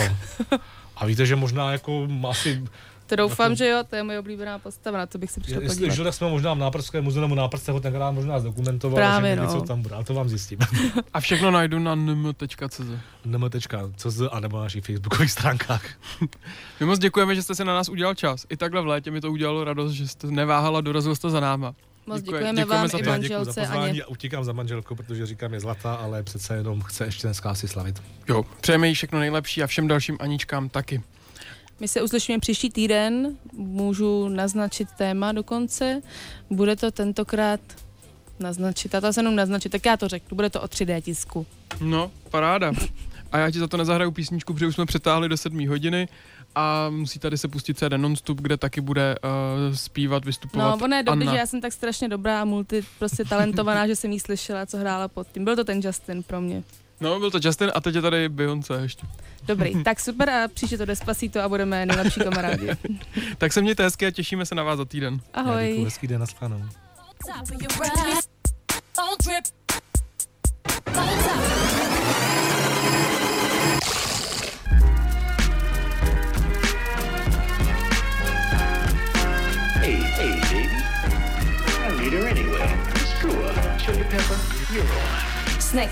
A víte, že možná jako asi, To doufám, že jo, to je moje oblíbená postava, na to bych si přišel jestli podívat. jsme možná v Náprském muzeu nebo Náprce ho tenkrát možná zdokumentoval, Právě, že no. co tam bude, ale to vám zjistím. A všechno najdu na nm.cz. nm.cz a nebo na našich facebookových stránkách. My moc děkujeme, že jste si na nás udělal čas. I takhle v létě mi to udělalo radost, že jste neváhala, dorazil jste za náma. Moc Děkuje- děkujeme, děkujeme vám za i to. Já děkuji za manželce pozvání Aně. a utíkám za manželkou, protože říkám je zlatá, ale přece jenom chce ještě dneska asi slavit. Jo, přejeme jí všechno nejlepší a všem dalším Aničkám taky. My se uslyšíme příští týden, můžu naznačit téma dokonce. Bude to tentokrát naznačit, a to se jenom naznačit, tak já to řeknu, bude to o 3D tisku. No, paráda. A já ti za to nezahraju písničku, protože už jsme přetáhli do 7 hodiny a musí tady se pustit CD Nonstop, kde taky bude uh, zpívat, vystupovat No, ono je dobrý, že já jsem tak strašně dobrá a multi prostě talentovaná, že jsem jí slyšela, co hrála pod tím. Byl to ten Justin pro mě. No, byl to Justin a teď je tady Beyoncé ještě. Dobrý, tak super a příště to Despacito a budeme nejlepší kamarádi. Tak se mějte hezky a těšíme se na vás za týden. Já děkuji, Ahoj. hezký den, nashledanou. top of your ride. Don't trip. By the top. Hey, hey, baby. I don't need her anyway. Screw her. Chili pepper, you're on. Snack.